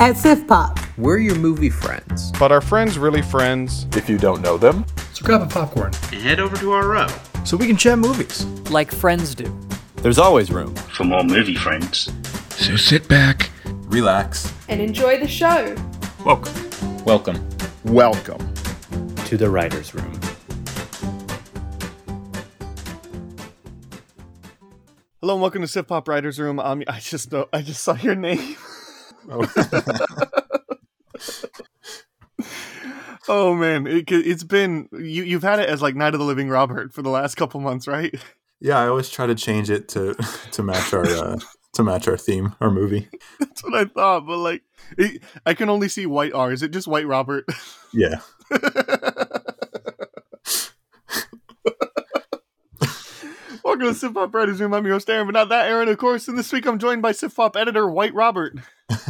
At Sif Pop, We're your movie friends. But are friends really friends? If you don't know them, So grab a popcorn and head over to our row so we can chat movies. like friends do. There's always room. for more movie friends. So sit back. Relax. and enjoy the show. Welcome. Welcome welcome. To the writer's room. Hello and welcome to Sif Pop Writers Room. Um, I just know, I just saw your name. oh man, it, it's been you. You've had it as like Night of the Living Robert for the last couple months, right? Yeah, I always try to change it to to match our uh, to match our theme, our movie. That's what I thought, but like, it, I can only see White R. Is it just White Robert? Yeah. Welcome to Sif Pop Writers Room. I'm your host Aaron, but not that Aaron, of course. And this week I'm joined by Sif Pop editor White Robert.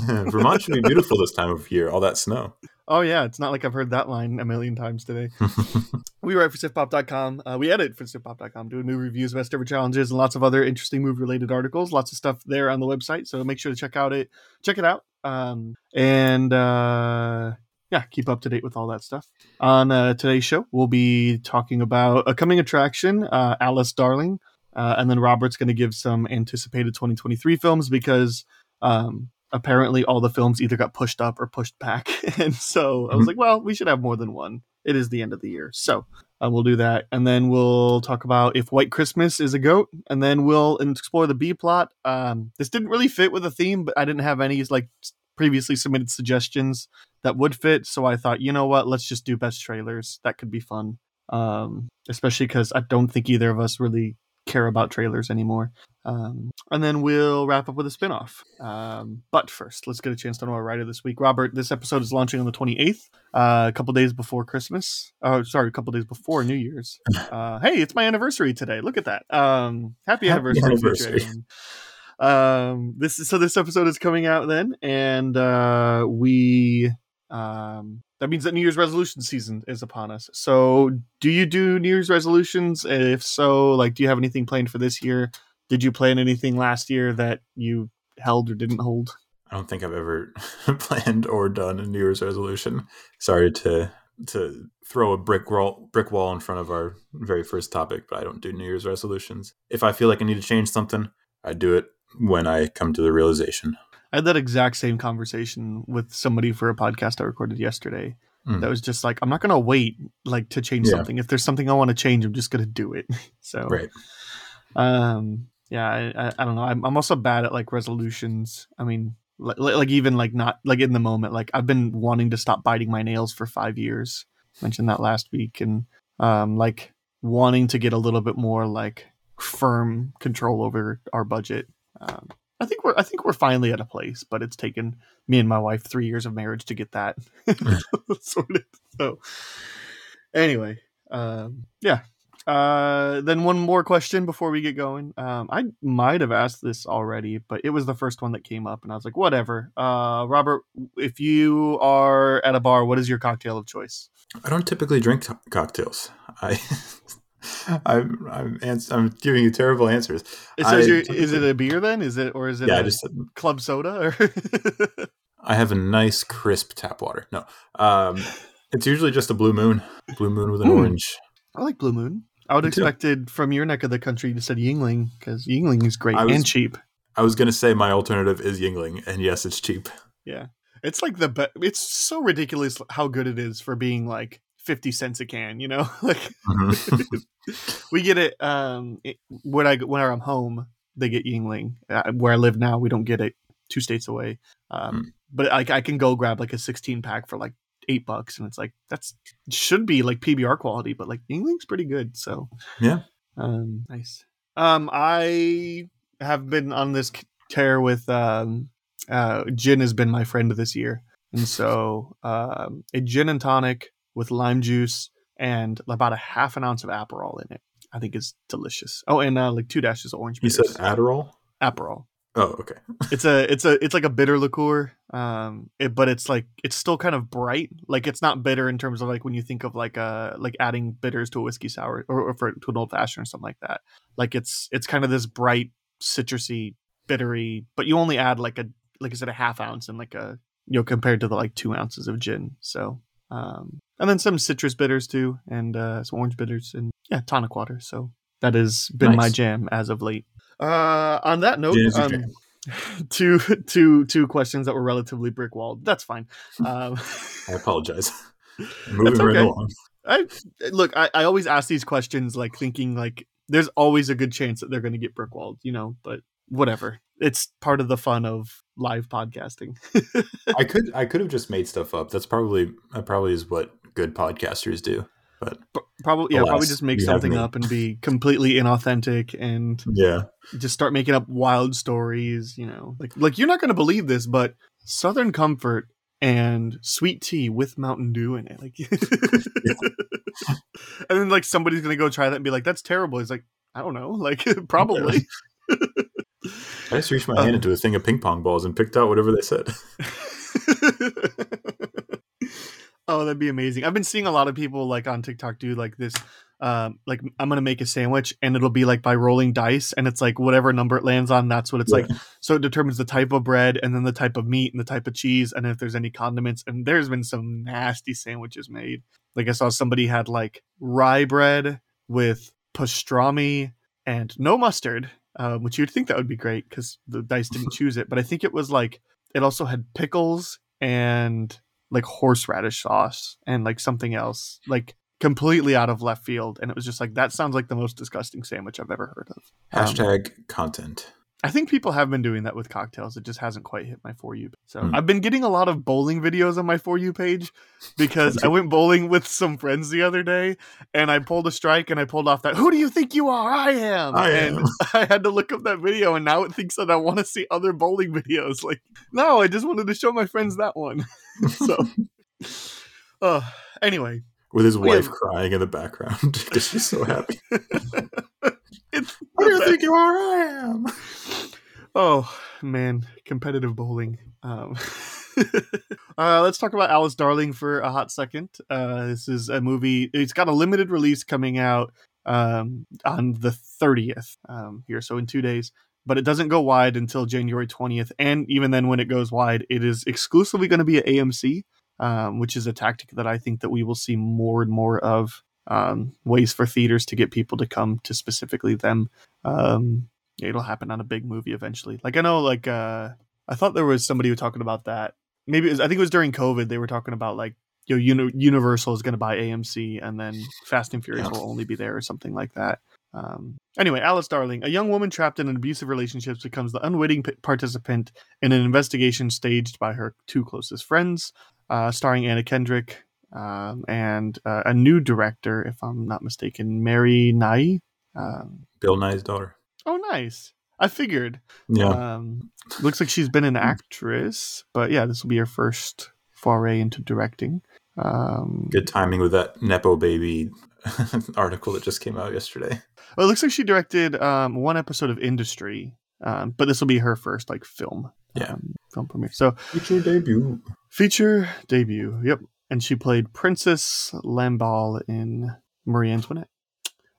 Vermont should be beautiful this time of year. All that snow. Oh yeah, it's not like I've heard that line a million times today. we write for SifPop.com. Uh, we edit for SifPop.com, doing movie reviews, best ever challenges, and lots of other interesting movie related articles. Lots of stuff there on the website, so make sure to check out it. Check it out. Um, and uh, yeah, keep up to date with all that stuff. On uh, today's show, we'll be talking about a coming attraction, uh, Alice Darling, uh, and then Robert's going to give some anticipated 2023 films because um, apparently all the films either got pushed up or pushed back. and so I was like, well, we should have more than one. It is the end of the year. So uh, we'll do that. And then we'll talk about if White Christmas is a goat. And then we'll explore the B plot. Um, this didn't really fit with the theme, but I didn't have any like previously submitted suggestions that would fit. So I thought, you know what? Let's just do best trailers. That could be fun. Um, especially because I don't think either of us really care about trailers anymore. Um, and then we'll wrap up with a spin-off. Um, but first, let's get a chance to know our writer this week. Robert, this episode is launching on the 28th, uh, a couple days before Christmas. Oh, sorry, a couple days before New Year's. Uh, hey, it's my anniversary today. Look at that. Um, happy, Happy anniversary. anniversary. Um, this is, so this episode is coming out then, and uh, we um, that means that New Year's resolution season is upon us. So, do you do New Year's resolutions? If so, like, do you have anything planned for this year? Did you plan anything last year that you held or didn't hold? I don't think I've ever planned or done a New Year's resolution. Sorry to to throw a brick wall brick wall in front of our very first topic, but I don't do New Year's resolutions. If I feel like I need to change something, I do it when I come to the realization. I had that exact same conversation with somebody for a podcast I recorded yesterday. Mm. That was just like, I'm not gonna wait like to change Yeah. something. If there's something I want to change, I'm just gonna do it. so, Right. um, yeah, I, I, I don't know. I'm, I'm also bad at like resolutions. I mean, like, like even like not like in the moment. Like I've been wanting to stop biting my nails for five years. Mentioned that last week, and um, like wanting to get a little bit more like firm control over our budget. Um, I think we're I think we're finally at a place, but it's taken me and my wife three years of marriage to get that sorted. So anyway, um, yeah. Uh, then one more question before we get going. Um, I might have asked this already, but it was the first one that came up, and I was like, whatever. Uh, Robert, if you are at a bar, what is your cocktail of choice? I don't typically drink co- cocktails. I I'm I'm, ans- I'm giving you terrible answers. It says I you're, is it a beer then? Is it or is it Yeah, just club soda? Or I have a nice crisp tap water. No, um, it's usually just a blue moon, blue moon with an Hmm. orange. I like Blue Moon. I would Me too. expected from your neck of the country to said Yuengling because Yuengling is great was- and cheap. I was gonna say my alternative is Yuengling, and yes, it's cheap. Yeah, it's like the be- it's so ridiculous how good it is for being like fifty cents a can. You know, like we get it um it, when I when I'm home. They get Yuengling. Uh, where I live now, we don't get it two states away. Um, Hmm. But like I can go grab like a sixteen pack for like eight bucks, and it's like that's should be like PBR quality, but like Yuengling's pretty good. So Yeah. um, nice. Um, I have been on this tear with um, uh, gin has been my friend this year, and so um, a gin and tonic with lime juice and about a half an ounce of Aperol in it. I think is delicious. Oh, and uh, like two dashes of orange. You bitters. said Adderall. Aperol. Oh, okay. It's a it's a it's like a bitter liqueur. Um, it, but it's like it's still kind of bright. Like it's not bitter in terms of like when you think of like uh like adding bitters to a whiskey sour or, or for to an old fashioned or something like that. Like it's it's kind of this bright citrusy bittery, but you only add like a like I said a half ounce and like a you know, compared to the like two ounces of gin. So, um, and then some citrus bitters too, and uh, some orange bitters, and yeah, tonic water. So that has been my jam as of late. Uh, on that note, Gin um, two, two, two questions that were relatively brick walled. That's fine. Um, I apologize. Moving right okay. along. I look. I, I always ask these questions like thinking like there's always a good chance that they're going to get brick walled, you know. But whatever, it's part of the fun of live podcasting. I could I could have just made stuff up. That's probably that probably is what good podcasters do. But P- probably yeah, probably just make something up and be completely inauthentic and yeah, just start making up wild stories. You know, like like you're not going to believe this, but Southern Comfort and sweet tea with Mountain Dew in it. Like, and then like somebody's gonna go try that and be like, "That's terrible." He's like, "I don't know." Like, probably. I just reached my Um, hand into a thing of ping pong balls and picked out whatever they said. oh, that'd be amazing. I've been seeing a lot of people like on TikTok do like this. Um, like I'm gonna make a sandwich and it'll be like by rolling dice and it's like whatever number it lands on, that's what it's like. So it determines the type of bread and then the type of meat and the type of cheese and if there's any condiments. And there's been some nasty sandwiches made. Like I saw somebody had like rye bread with pastrami and no mustard, um, which you'd think that would be great because the dice didn't choose it. But I think it was like it also had pickles and like horseradish sauce and like something else, like completely out of left field. And it was just like that sounds like the most disgusting sandwich I've ever heard of. Um, Hashtag content. I think people have been doing that with cocktails. It just hasn't quite hit my for you. So Hmm. I've been getting a lot of bowling videos on my for you page because I went bowling with some friends the other day and I pulled a strike and I pulled off that "Who do you think you are? I am." I and am. I had to look up that video and now it thinks that I want to see other bowling videos. Like, no, I just wanted to show my friends that one. so, uh, anyway, With his wife have- crying in the background because she's so happy. it's Who do you think you are? I am. Oh man, competitive bowling. Um, uh, let's talk about Alice Darling for a hot second. Uh, this is a movie. It's got a limited release coming out um, on the thirtieth um, here, so in two days. But it doesn't go wide until January twentieth, and even then, when it goes wide, it is exclusively going to be at AMC, um, which is a tactic that I think that we will see more and more of. Um, ways for theaters to get people to come to specifically them. Um, it'll happen on a big movie eventually. Like I know, like uh, I thought there was somebody who was talking about that. Maybe it was, I think it was during COVID. They were talking about like you know, Uni- Universal is going to buy AMC, and then Fast and Furious will only be there or something like that. Um, anyway, Alice Darling, a young woman trapped in an abusive relationship, becomes the unwitting p- participant in an investigation staged by her two closest friends, uh, starring Anna Kendrick um, and uh, a new director, if I'm not mistaken, Mary Nighy. Um, Bill Nighy's daughter. oh, nice. I figured. Yeah. Um, looks like she's been an actress, but yeah, this will be her first foray into directing. Um, Good timing with that Nepo baby article that just came out yesterday. Well, it looks like she directed um, one episode of Industry, um, but this will be her first like film. Yeah. film premiere. So Feature debut. Feature debut. Yep, and she played Princess Lamballe in Marie Antoinette.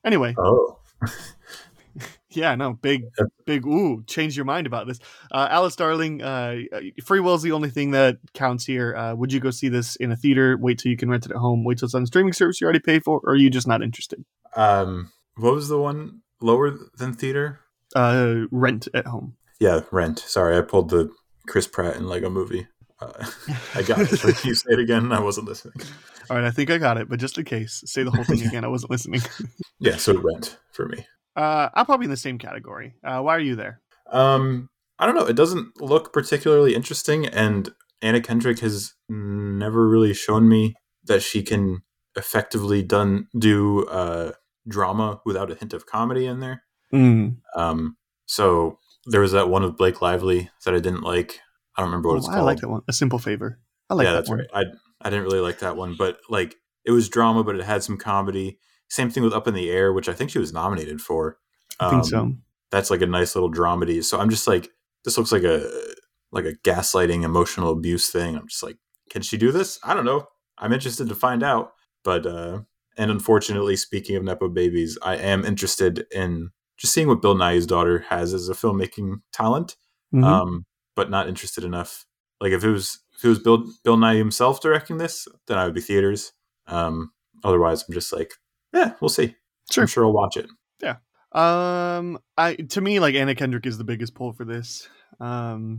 Anyway, Oh. yeah, no, big, big. Ooh, change your mind about this. Uh, Alice Darling, uh, free will is the only thing that counts here. Uh, would you go see this in a theater? Wait till you can rent it at home. Wait till it's on streaming service you already paid for, or are you just not interested? Um, what was the one lower than theater? Uh, rent at home. Yeah, Rent. Sorry, I pulled the Chris Pratt and Lego movie. Uh, I got it. Can you say it again? I wasn't listening. All right, I think I got it, but just in case, say the whole thing again. I wasn't listening. Yeah, so Rent for me. Uh, I'm probably in the same category. Uh, why are you there? Um, I don't know. It doesn't look particularly interesting, and Anna Kendrick has never really shown me that she can effectively done do uh, drama without a hint of comedy in there. Mm. Um, so there was that one with Blake Lively that I didn't like. I don't remember what it's Oh, called. I like that one. A simple favor. I like yeah, that that's one. right. I I didn't really like that one, but like it was drama, but it had some comedy. Same thing with Up in the Air, which I think she was nominated for. I think Um, so. That's like a nice little dramedy. So I'm just like, this looks like a like a gaslighting, emotional abuse thing. I'm just like, can she do this? I don't know. I'm interested to find out. But uh and unfortunately, speaking of nepo babies, I am interested in just seeing what Bill Nighy's daughter has as a filmmaking talent Mhm. um, but not interested enough. Like if it was if it was Bill Bill Nighy himself directing this, then I would be theaters. Um, otherwise, I'm just like, yeah, we'll see. Sure. I'm sure I'll watch it. Yeah. Um, I to me like Anna Kendrick is the biggest pull for this. Um,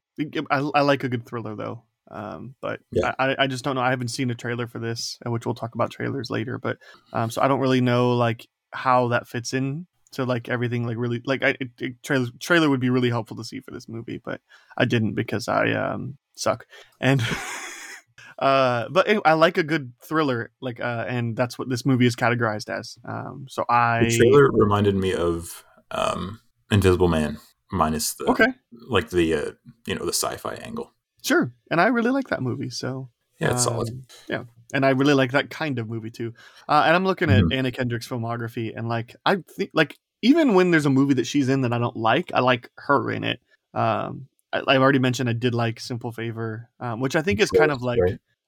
I, I like a good thriller though. Um, but Yeah. I, I just don't know. I haven't seen a trailer for this, which we'll talk about trailers later. But um, so I don't really know like how that fits in to like everything. Like really, like I it, trailer trailer would be really helpful to see for this movie, but I didn't because I um suck and. Uh, but I like a good thriller, like, uh, and that's what this movie is categorized as. Um, so I The trailer reminded me of um, Invisible Man, minus the okay, like the uh, you know the sci-fi angle. Sure, and I really like that movie. So Yeah, it's solid. um, Yeah, and I really like that kind of movie too. Uh, and I'm looking at Anna Kendrick's filmography, and like I think, like even when there's a movie that she's in that I don't like, I like her in it. Um, I, I've already mentioned I did like Simple Favor, um, which I think is kind of like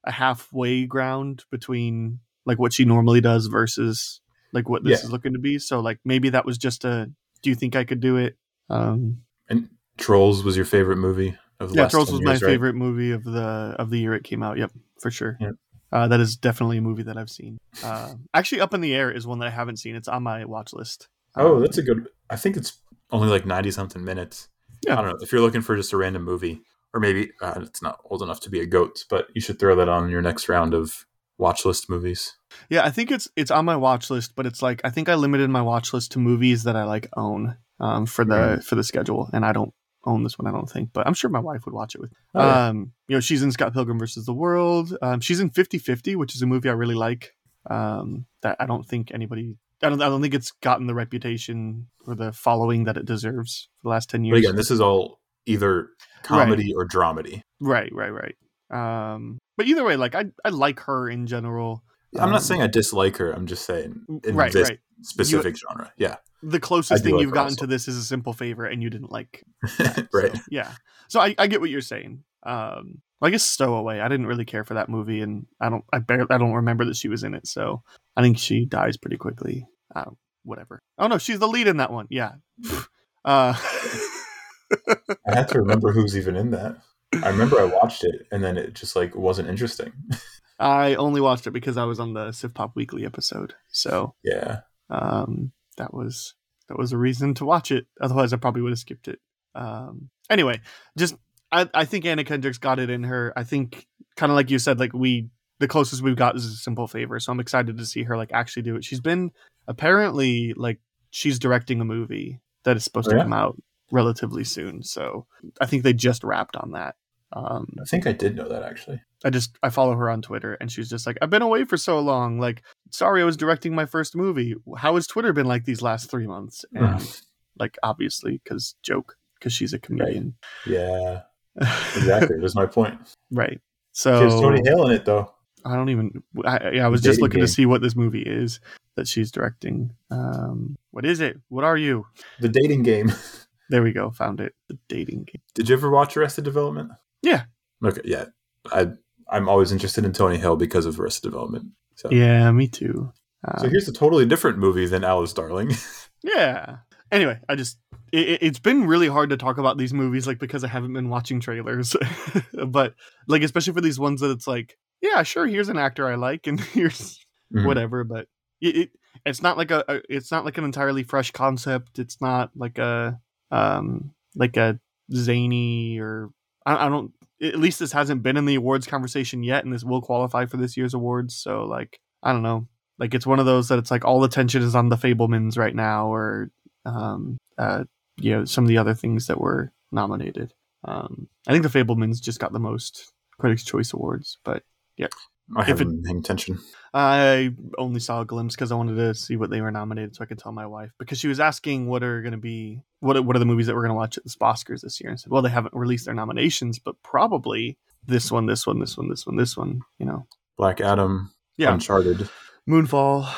a halfway ground between like what she normally does versus like what this Yeah. is looking to be. So like maybe that was just a. Do you think I could do it? Um, And Trolls was your favorite movie of the yeah, Trolls 10 was my right? favorite movie of the of the year it came out. Yep, for sure. Yep. Uh, that is definitely a movie that I've seen. Uh, actually, Up in the Air is one that I haven't seen. It's on my watch list. Oh, Um, that's a good. I think it's only like ninety something minutes. Yeah. I don't know if you're looking for just a random movie, or maybe uh, it's not old enough to be a goat, but you should throw that on your next round of watch list movies. yeah. I think it's it's on my watch list, but it's like I think I limited my watch list to movies that I like own um, for the Mm-hmm. for the schedule, and I don't own this one. I don't think, but I'm sure my wife would watch it with. Oh, yeah. Um, you know, she's in Scott Pilgrim versus the World. Um, she's in 50-50, which is a movie I really like. Um, that I don't think anybody. I don't. I don't think it's gotten the reputation or the following that it deserves for the last ten But years. again, this is all either comedy or dramedy. right, right, right. Um, but either way, like I, I like her in general. I'm Um, not saying I dislike her. I'm just saying in right, this right. specific genre. Yeah, The closest thing like you've gotten to this is a simple favor, and you didn't like right. So, yeah. So I, I get what you're saying. Um, I guess Stowaway. I didn't really care for that movie, and I don't. I barely. I don't remember that she was in it. So I think she dies pretty quickly. Uh, whatever. Oh no, she's the lead in that one. Yeah. Uh, I had to remember who's even in that. I remember I watched it and then it just like wasn't interesting. I only watched it because I was on the Sif Pop Weekly episode. So Yeah. um, that was that was a reason to watch it. Otherwise, I probably would have skipped it. Um, anyway, just I, I think Anna Kendrick's got it in her. I think kind of like you said, like we the closest we've got is a simple favor. So I'm excited to see her like actually do it. She's been apparently like she's directing a movie that is supposed Oh, to yeah? come out relatively soon. So I think they just wrapped on that. Um, I think I did know that actually. I just I follow her on Twitter and she's just like, I've been away for so long. Like, sorry, I was directing my first movie. How has Twitter been like these last three months? And like, obviously, because joke, because she's a comedian. Yeah, exactly. That's my point. right. She has So Tony Hale in it though. I don't even. I, yeah, I was just dating looking to see what this movie is that she's directing. Um, what is it? What are you? The dating game. There we go. Found it. The dating game. Did you ever watch Arrested Development? Yeah. Okay, yeah. I I'm always interested in Tony Hale because of Arrested Development. So, Yeah, me too. Uh, so here's a totally different movie than Alice Darling. Yeah. Anyway, I just it, it's been really hard to talk about these movies like because I haven't been watching trailers. but like especially for these ones that it's like, yeah, sure, here's an actor I like and here's Mhm. whatever, but it, it it's not like a, a it's not like an entirely fresh concept. It's not like a um like a zany or I, I don't at least this hasn't been in the awards conversation yet and this will qualify for this year's awards. So like I don't know. Like it's one of those that it's like all the tension is on the Fabelmans right now, or um, uh, you know, some of the other things that were nominated. Um, I think the Fabelmans just got the most Critics' Choice awards, but I if haven't been paying attention. I only saw a glimpse because I wanted to see what they were nominated, so I could tell my wife because she was asking what are going to be what are, what are the movies that we're going to watch at the Oscars this year, and I said, well, they haven't released their nominations, but probably this one, this one, this one, this one, this one. You know, Black Adam, yeah, Uncharted, Moonfall.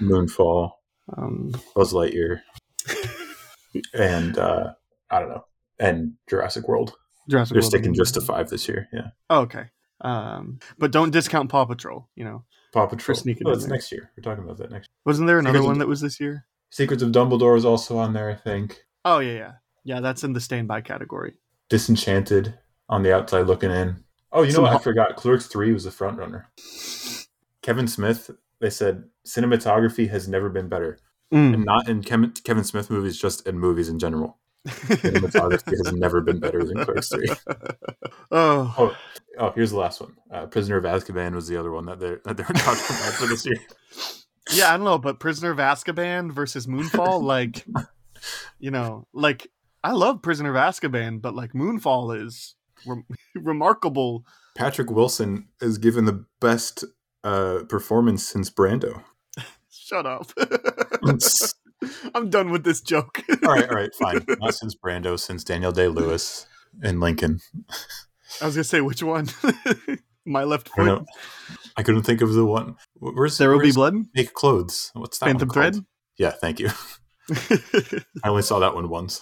Moonfall, Um, Buzz Lightyear, and uh, I don't know, and Jurassic World. Jurassic They're World sticking just to five this year. Yeah, Oh, okay. Um, but don't discount Paw Patrol. You know, Paw Patrol. sneaking Oh, in it's next year. We're talking about that next. year. wasn't there another Secrets of- one that was this year? Secrets of Dumbledore is also on there. I think. Oh yeah, yeah, yeah. That's in the standby category. Disenchanted on the outside looking in. Oh, you know Some what? I forgot. Clerks Three was the front runner. Kevin Smith. They said cinematography has never been better, Mm. and not in Kevin, Kevin Smith movies, just in movies in general. Cinematography has never been better than Clerks Three. oh, Oh, oh, here's the last one. Uh, Prisoner of Azkaban was the other one that they're that they're talking about for this year. yeah, I don't know, but Prisoner of Azkaban versus Moonfall, like, you know, like I love Prisoner of Azkaban, but like Moonfall is rem- remarkable. Patrick Wilson is given the best uh, performance since Brando. Shut up. I'm done with this joke. all right, all right, fine. Not since Brando, since Daniel Day Lewis and Lincoln. I was gonna say which one. My left I don't foot. know. I couldn't think of the one. Wh- Where's There will be blood. Make Clothes? What's that Phantom one Thread. Yeah, thank you. I only saw that one once.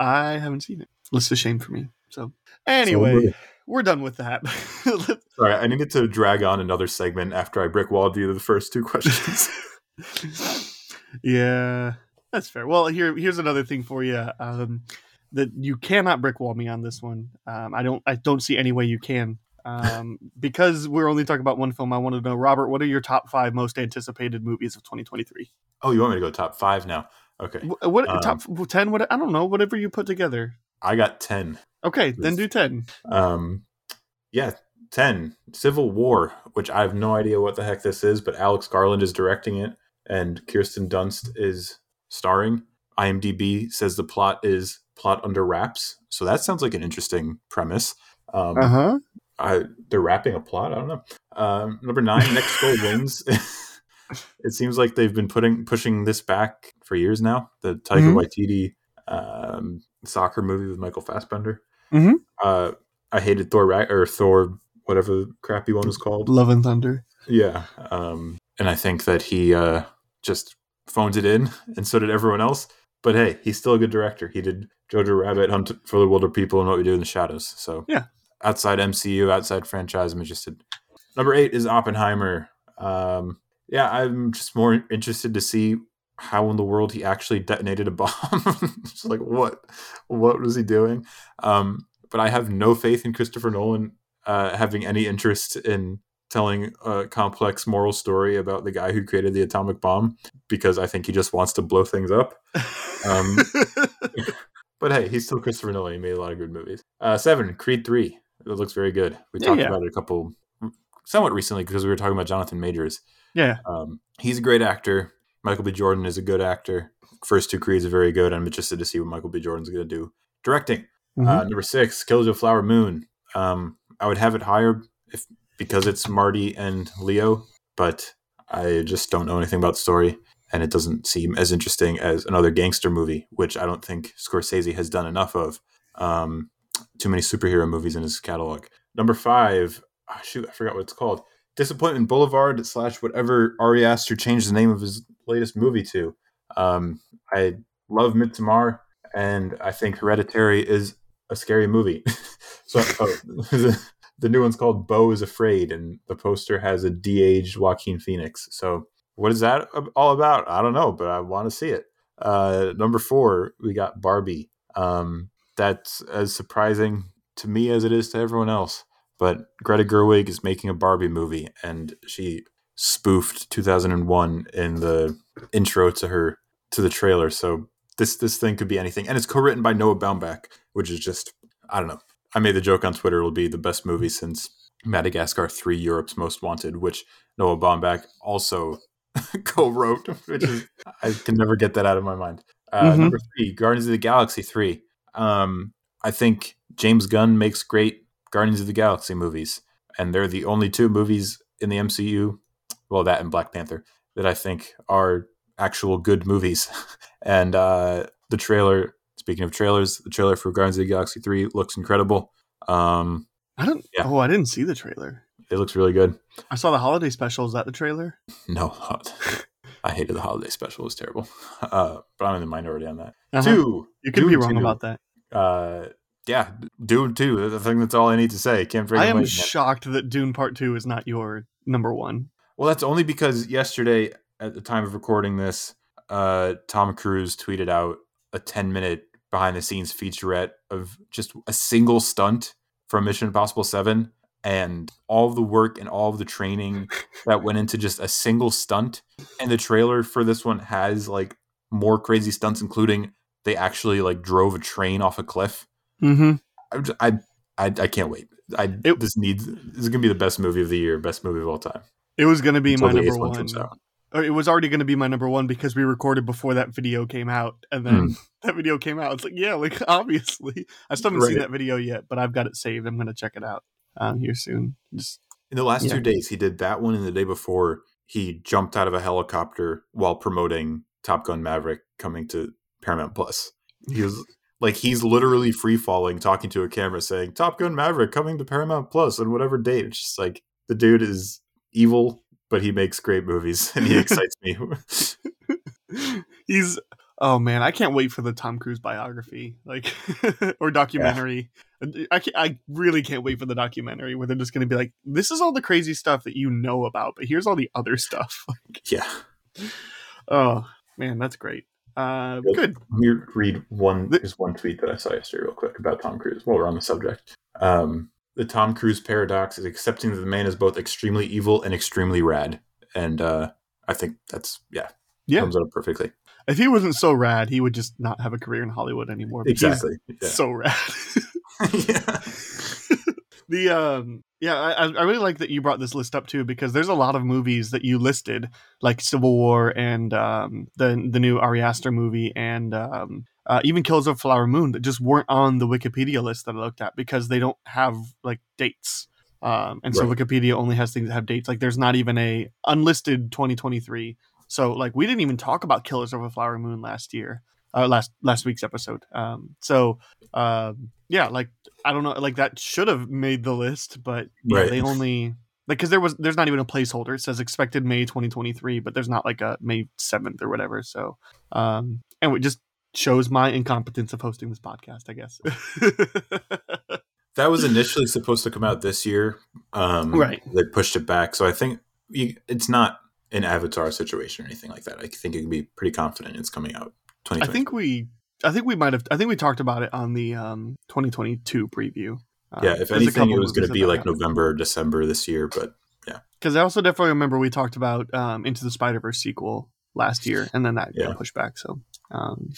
I haven't seen it. It's a shame for me. So So anyway, we're- we're done with that. Sorry, I needed to drag on another segment after I brick walled you the first two questions. yeah, that's fair. Well, here here's another thing for you. Um, that you cannot brick wall me on this one. Um, I don't I don't see any way you can. Um, because we're only talking about one film. I want to know, Robert, what are your top five most anticipated movies of 2023? oh, you want me to go top five now? Okay, Wh- What Um, top ten? What I don't know. Whatever you put together. I got ten. Okay, then do ten. Um, yeah, ten. Civil War, which I have no idea what the heck this is, but Alex Garland is directing it, and Kirsten Dunst is starring. IMDb says the plot is plot under wraps, so that sounds like an interesting premise. Um, Uh huh. I, they're wrapping a plot. I don't know. Um, number nine, next goal wins. it seems like they've been putting pushing this back for years now. The Taika Mhm. Waititi um, soccer movie with Michael Fassbender. Mhm. Uh, I hated Thor Ra- or Thor, whatever the crappy one was called. Love and Thunder. Yeah, um, and I think that he uh, just phoned it in, and so did everyone else. But hey, he's still a good director. He did Jojo Rabbit, Hunt for the Wilder People, and What We Do in the Shadows. So Yeah. outside MCU, outside franchise, I'm interested. Number eight is Oppenheimer. Um, yeah, I'm just more interested to see how in the world he actually detonated a bomb. just like what, what was he doing? Um, but I have no faith in Christopher Nolan uh, having any interest in telling a complex moral story about the guy who created the atomic bomb because I think he just wants to blow things up. Um, But hey, he's still Christopher Nolan. He made a lot of good movies. Uh, seven, Creed three. It looks very good. We Yeah, talked yeah. about it a couple, somewhat recently because we were talking about Jonathan Majors. yeah. Um, he's a great actor. Michael B. Jordan is a good actor. First two Creeds are very good. I'm interested to see what Michael B. Jordan's going to do. Directing. Mhm. Uh, number six, Killers of Flower Moon. Um, I would have it higher if because it's Marty and Leo, but I just don't know anything about the story, and it doesn't seem as interesting as another gangster movie, which I don't think Scorsese has done enough of. Um, too many superhero movies in his catalog. Number five, ah, shoot, I forgot what it's called. Disappointment Boulevard slash whatever Ari Aster changed the name of his latest movie to. Um, I love Midsommar, and I think Hereditary is a scary movie. so oh, the, new one's called Beau is Afraid, and the poster has a de-aged Joaquin Phoenix. So what is that all about? I don't know, but I want to see it. Uh, number four, we got Barbie. Um, that's as surprising to me as it is to everyone else. But Greta Gerwig is making a Barbie movie, and she spoofed 2001 in the intro to her to the trailer. So this this thing could be anything, and it's co-written by Noah Baumbach, which is just I don't know. I made the joke on Twitter it'll be the best movie since Madagascar 3 Europe's Most Wanted, which Noah Baumbach also co-wrote, which is I can never get that out of my mind. Uh, Mhm. Number three, Guardians of the Galaxy 3. Um, I think James Gunn makes great Guardians of the Galaxy movies, and they're the only two movies in the MCU, well, that and Black Panther, that I think are actual good movies. and uh, the trailer, speaking of trailers, the trailer for Guardians of the Galaxy 3 looks incredible. Um, I don't. Yeah. Oh, I didn't see the trailer. it looks really good. I saw the holiday special. Is that the trailer? No, I hated the holiday special; it was terrible. Uh, but I'm in the minority on that. Uh-huh. Two, You could be wrong 2. about that. Uh, yeah, Dune Two. The thing that's all I need to say. Can't I am shocked that Dune Part Two is not your number one. Well, that's only because yesterday, at the time of recording this, uh, Tom Cruise tweeted out a 10 minute behind the scenes featurette of just a single stunt from Mission Impossible 7. and all of the work and all of the training that went into just a single stunt. And the trailer for this one has like more crazy stunts, including they actually like drove a train off a cliff. Mm-hmm. J- I, I, I can't wait. I It- this needs this is gonna be the best movie of the year, best movie of all time. It was to be Until my number one one. comes out. Or it was already going to be my number one because we recorded before that video came out, and then Hmm. that video came out. It's like, yeah, like obviously, I still haven't seen that video yet, but I've got it saved. I'm going to check it out um, here soon. Just In the last Yeah. two days, he did that one, and the day before, he jumped out of a helicopter while promoting Top Gun Maverick coming to Paramount Plus. He was like, he's literally free falling, talking to a camera, saying Top Gun Maverick coming to Paramount Plus on whatever date. It's just like the dude is evil, but he makes great movies, and he excites me. he's oh man, I can't wait for the Tom Cruise biography, like or documentary. I can I really can't wait for the documentary where they're just going to be like, this is all the crazy stuff that you know about, but here's all the other stuff. yeah. oh man, that's great. Uh, good. Let me read one. The- There's one tweet that I saw yesterday, real quick, about Tom Cruise. While we're on the subject, um, the Tom Cruise paradox is accepting that the man is both extremely evil and extremely rad, and uh, I think that's yeah, Yeah. it up perfectly. If he wasn't so rad, he would just not have a career in Hollywood anymore. Exactly. Yeah. So rad. yeah. the um yeah I, I I really like that you brought this list up too because there's a lot of movies that you listed like civil war and um the the new ari aster movie and um uh, even Killers of flower moon that just weren't on the wikipedia list that i looked at because they don't have like dates um and so wikipedia only has things that have dates like there's not even a unlisted 2023 so like we didn't even talk about killers of a flower moon last year uh, last last week's episode um so um yeah like I don't know, like that should have made the list, but Right. they only like because there was there's not even a placeholder. It says expected May 2023, but there's not like a May 7th or whatever. So, um, and it just shows my incompetence of hosting this podcast, I guess. That was initially supposed to come out this year. Um, Right. They pushed it back, so I think you, it's not an Avatar situation or anything like that. I think you can be pretty confident it's coming out. I 2020. think we, I think we might have, I think we talked about it on the um 2022 preview. Uh, yeah. If anything, it was going to be like. November, or December this year, but yeah. because I also definitely remember we talked about um, Into the Spider Verse sequel last year, and then that Yeah. got pushed back. So, um,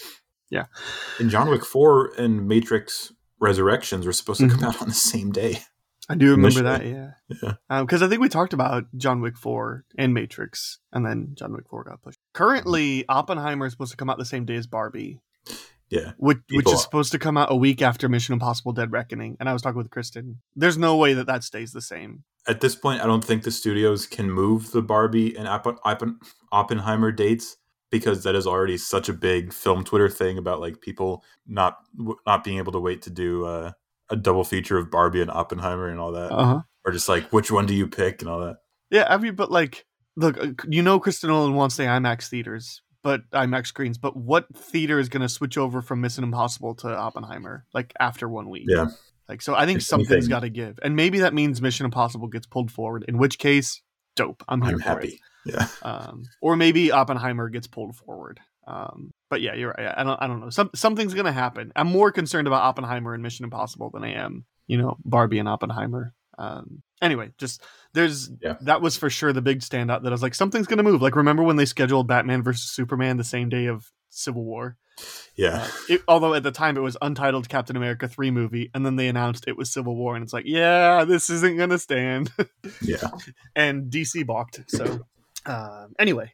in John Wick 4 and Matrix Resurrections were supposed to come mm-hmm. out on the same day. I do remember that, yeah, Yeah. Um, because I think we talked about John Wick Four and Matrix, and then John Wick Four got pushed. Currently, Oppenheimer is supposed to come out the same day as Barbie, Yeah. which which is supposed to come out a week after Mission Impossible: Dead Reckoning. And I was talking with Kristen. There's no way that that stays the same. At this point, I don't think the studios can move the Barbie and Oppen- Oppen- Oppenheimer dates because that is already such a big film Twitter thing about like people not not being able to wait to do uh, a double feature of Barbie and Oppenheimer and all that, Uh huh. or just like which one do you pick and all that. Yeah, I mean, but like, look, uh, you know, Kristen Nolan wants the IMAX theaters, but IMAX screens. But what theater is going to switch over from Mission Impossible to Oppenheimer like after one week? Yeah. Like, so I think If something's got to give, and maybe that means Mission Impossible gets pulled forward. In which case, dope. I'm here I'm happy. Yeah. Um, or maybe Oppenheimer gets pulled forward. Um, but yeah, you're right. I don't. I don't know. Some something's going to happen. I'm more concerned about Oppenheimer and Mission Impossible than I am, you know, Barbie and Oppenheimer. Um, anyway, just there's Yeah. that was for sure the big standout that I was like, something's gonna move. Like, remember when they scheduled Batman versus Superman the same day of Civil War? Yeah. Uh, it, although at the time it was untitled Captain America three movie, and then they announced it was Civil War, and it's like, yeah, this isn't gonna stand. Yeah. and DC balked. So, um, anyway,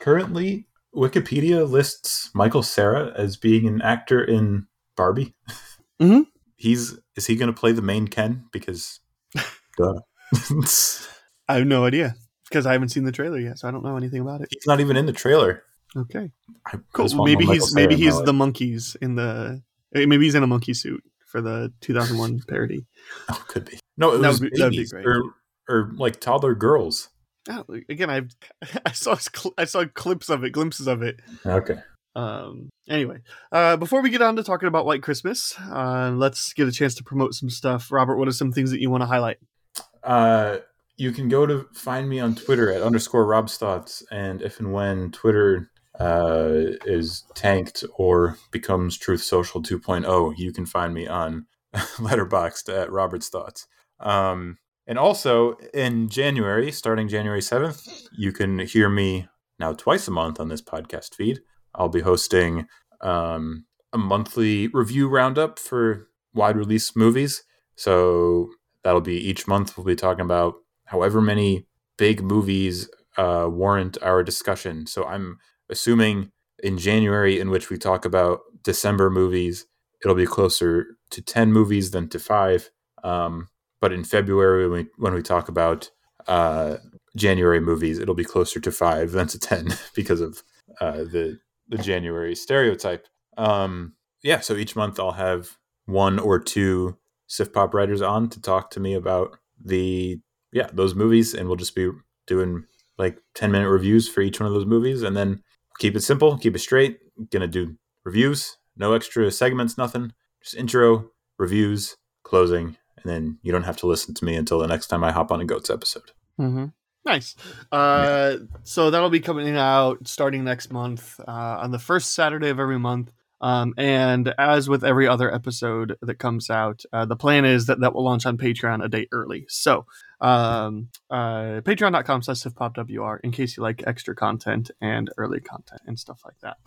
currently, Wikipedia lists Michael Cera as being an actor in Barbie. Mhm. He's is he going to play the main Ken? Because. I have no idea because I haven't seen the trailer yet, so I don't know anything about it. he's not even in the trailer. Okay, I cool. Maybe he's Michael maybe he's the monkeys in the eh, maybe he's in a monkey suit for the 2001 parody. Oh, could be. No, it That was would be- that'd be babies great. or or like toddler girls. Oh, again, I I saw I saw clips of it, glimpses of it. Okay. Um. Anyway, uh, before we get on to talking about White Christmas, uh, let's get a chance to promote some stuff. Robert, what are some things that you want to highlight? Uh, you can go to find me on Twitter at underscore Rob's thoughts, and if and when Twitter uh, is tanked or becomes Truth Social 2.0, you can find me on Letterboxd at Robert's Thoughts. Um, And also in January, starting January 7th, you can hear me now twice a month on this podcast feed. I'll be hosting um, a monthly review roundup for wide release movies. So that'll be each month, we'll be talking about however many big movies uh, warrant our discussion. So I'm assuming in January, in which we talk about December movies, it'll be closer to 10 movies than to five. Um, but in February, when we, when we talk about uh, January movies, it'll be closer to five than to 10 because of uh, the, the January stereotype. Um, yeah, so each month I'll have one or two Sif Pop writers on to talk to me about the, yeah, those movies. And we'll just be doing like 10 minute reviews for each one of those movies. And then keep it simple, keep it straight. Gonna do reviews, no extra segments, nothing. Just intro, reviews, closing, and then you don't have to listen to me until the next time I hop on a Goats episode. Mm-hmm. Nice. Uh, so that'll be coming out starting next month uh, on the first Saturday of every month. Um, and as with every other episode that comes out, uh, the plan is that that will launch on Patreon a day early. So um, uh, patreon.com slash sifpopwr in case you like extra content and early content and stuff like that.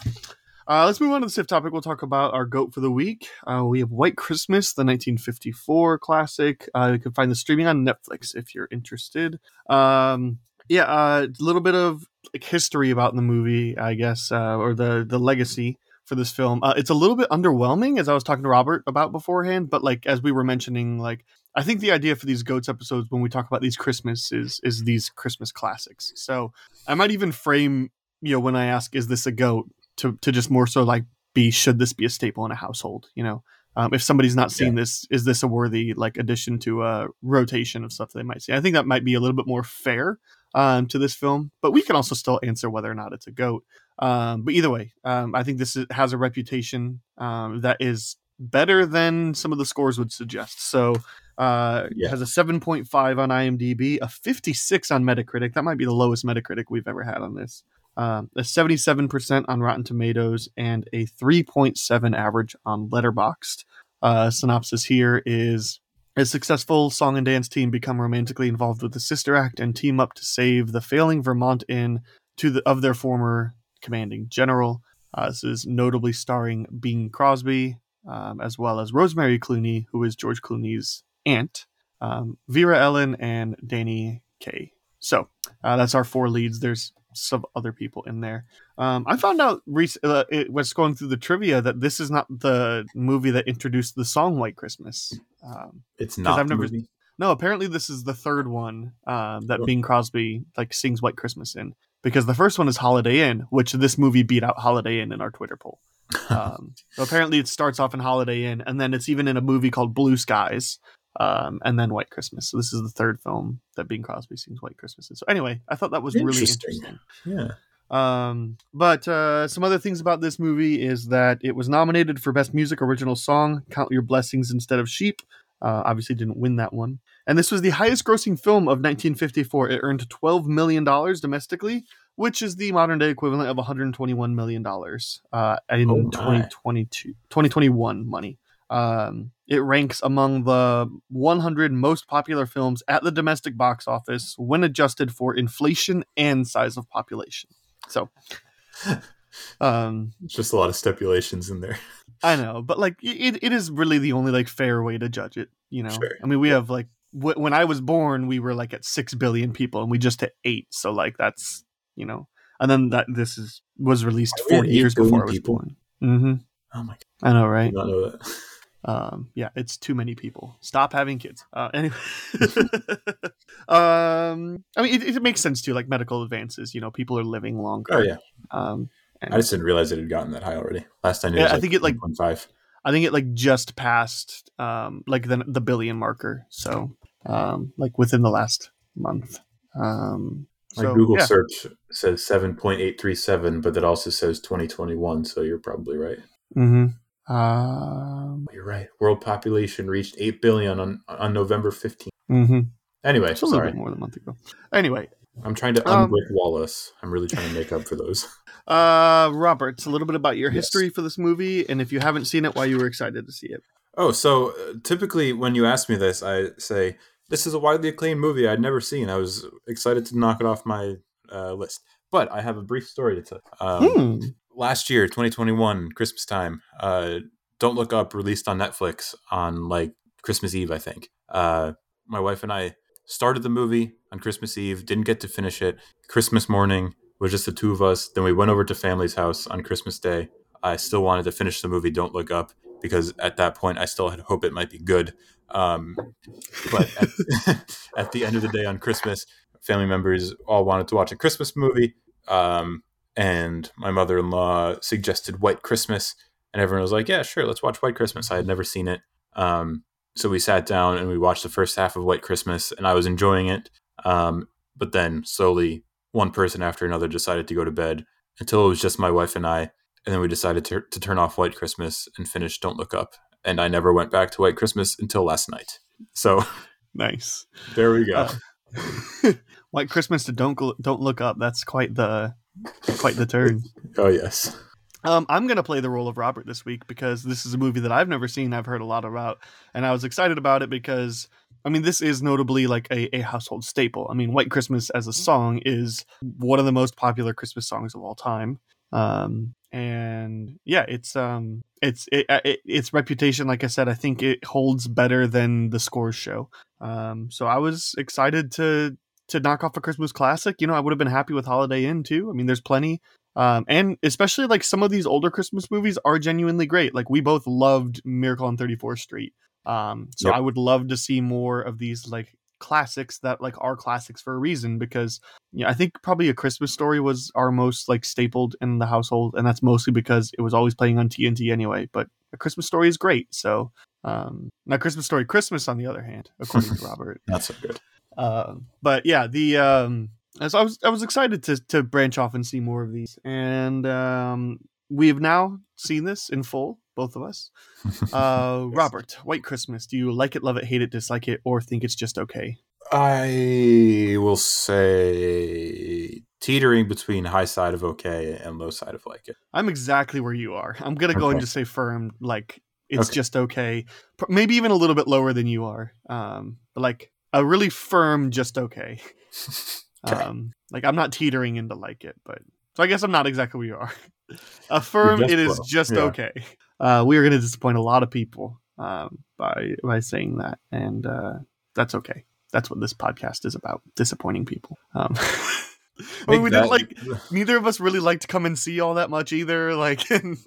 Uh, let's move on to the SIF topic. We'll talk about our goat for the week. Uh, we have White Christmas, the 1954 classic. Uh, you can find the streaming on Netflix if you're interested. Um, yeah, a little bit of like, history about the movie, I guess, uh, or the the legacy for this film. Uh, it's a little bit underwhelming, as I was talking to Robert about beforehand. But like as we were mentioning, like I think the idea for these goats episodes when we talk about these Christmas is is these Christmas classics. So I might even frame you know when I ask, is this a goat? To to just more so like be should this be a staple in a household you know? Um, if somebody's not seen yeah. this is this a worthy like addition to a rotation of stuff they might see? I think that might be a little bit more fair um, to this film but we can also still answer whether or not it's a goat. Um, but either way um, i think this is, has a reputation um, that is better than some of the scores would suggest. So uh, yeah. has a 7.5 on imdb a 56 on metacritic. That might be the lowest metacritic we've ever had on this uh, a 77% on Rotten Tomatoes, and a 3.7 average on Letterboxd. Uh, synopsis here is a successful song and dance team become romantically involved with the Sister Act and team up to save the failing Vermont Inn to the, of their former commanding general. Uh, this is notably starring Bing Crosby, um, as well as Rosemary Clooney, who is George Clooney's aunt, um, Vera Ellen, and Danny Kaye. So uh, that's our four leads. There's some other people in there. Um, I found out rec- uh, it was going through the trivia that this is not the movie that introduced the song White Christmas. Um, it's not. I've never. Movie? No, apparently this is the third one um, that oh. Bing Crosby like sings White Christmas in because the first one is Holiday Inn, which this movie beat out Holiday Inn in our Twitter poll. Um, so apparently it starts off in Holiday Inn, and then it's even in a movie called Blue Skies, um, and then White Christmas. So this is the third film that Bing Crosby sings White Christmas in. So anyway, I thought that was interesting. really interesting. Yeah. Um, but uh, some other things about this movie is that it was nominated for Best Music Original Song, Count Your Blessings Instead of Sheep. Uh, obviously didn't win that one. And this was the highest grossing film of 1954. It earned $12 million domestically, which is the modern day equivalent of $121 million uh, in oh 2022, 2021 money. Um, it ranks among the 100 most popular films at the domestic box office when adjusted for inflation and size of population. So, um, just a lot of stipulations in there. I know, but like it, it is really the only like fair way to judge it. You know, sure. I mean, we have like w- when I was born, we were like at six billion people, and we just hit eight. So like that's you know, and then that this is was released forty years before I was people? born. Mm-hmm. Oh my! God. I know, right? I did not know that. Um, yeah, it's too many people. Stop having kids. Uh, anyway, um, I mean, it, it, makes sense too. Like medical advances, you know, people are living longer. Oh yeah. Um, I just didn't realize it had gotten that high already. Last I knew, yeah, like I think it like one five. I think it like just passed um like the the billion marker. So um like within the last month. Um, my so, Google yeah. search says seven point eight three seven, but that also says twenty twenty one. So you're probably right. Mm-hmm. Um, You're right. World population reached eight billion on on November 15th. Mm-hmm. Anyway, it's a little bit more than a month ago. Anyway, I'm trying to um, unbrick Wallace. I'm really trying to make up for those. Uh, Robert, a little bit about your yes. history for this movie, and if you haven't seen it, why you were excited to see it. Oh, so uh, typically when you ask me this, I say this is a widely acclaimed movie I'd never seen. I was excited to knock it off my uh, list. But I have a brief story to tell. Um, Hmm. Last year, 2021, Christmas time, uh, Don't Look Up released on Netflix on like Christmas Eve, I think. Uh, my wife and I started the movie on Christmas Eve, didn't get to finish it. Christmas morning was just the two of us. Then we went over to family's house on Christmas Day. I still wanted to finish the movie Don't Look Up because at that point I still had hope it might be good. Um, but at, at the end of the day on Christmas, family members all wanted to watch a Christmas movie. Um, and my mother in law suggested White Christmas. And everyone was like, yeah, sure, let's watch White Christmas. I had never seen it. Um, so we sat down and we watched the first half of White Christmas, and I was enjoying it. Um, but then slowly, one person after another decided to go to bed until it was just my wife and I. And then we decided to, to turn off White Christmas and finish Don't Look Up. And I never went back to White Christmas until last night. So Nice. there we go. Uh, White Christmas to don't don't look up. That's quite the quite the turn. oh, yes. Um, I'm gonna play the role of Robert this week because this is a movie that I've never seen. I've heard a lot about, and I was excited about it because I mean this is notably like a, a household staple. I mean, White Christmas as a song is one of the most popular Christmas songs of all time. Um, and yeah, it's um, it's it, it, its reputation. Like I said, I think it holds better than the scores show. Um, so I was excited to to knock off a Christmas classic. You know, I would have been happy with Holiday Inn too. I mean, there's plenty um, and especially like some of these older Christmas movies are genuinely great. Like we both loved Miracle on 34th Street. Um, so Yep. I would love to see more of these like classics that like are classics for a reason because yeah, I think probably a Christmas story was our most like stapled in the household, and that's mostly because it was always playing on TNT anyway. But a Christmas story is great. So um, now Christmas story Christmas on the other hand, according to Robert. Not so good. Um, but yeah, the um, as I was I was excited to to branch off and see more of these, and um, we have now seen this in full, both of us. Uh, Yes. Robert, White Christmas. Do you like it, love it, hate it, dislike it, or think it's just okay? I will say teetering between high side of okay and low side of like it. I'm exactly where you are. I'm gonna go and just say firm, like it's Okay. just okay. Maybe even a little bit lower than you are. Um, but like a really firm, just okay. Okay. Um, like I'm not teetering into like it, but so I guess I'm not exactly where you are. A firm, it is just Yeah. okay. Uh, we are going to disappoint a lot of people um, by by saying that, and uh, that's okay. That's what this podcast is about: disappointing people. Um, I mean, we didn't like neither of us really like to come and see all that much either. Like, and,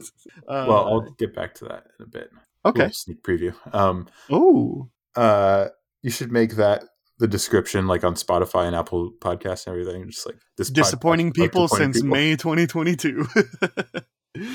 uh, well, I'll get back to that in a bit. okay. Little sneak preview. Um, Oh, uh, you should make that the description, like on Spotify and Apple Podcasts and everything. Just like this disappointing about people since people. May 2022.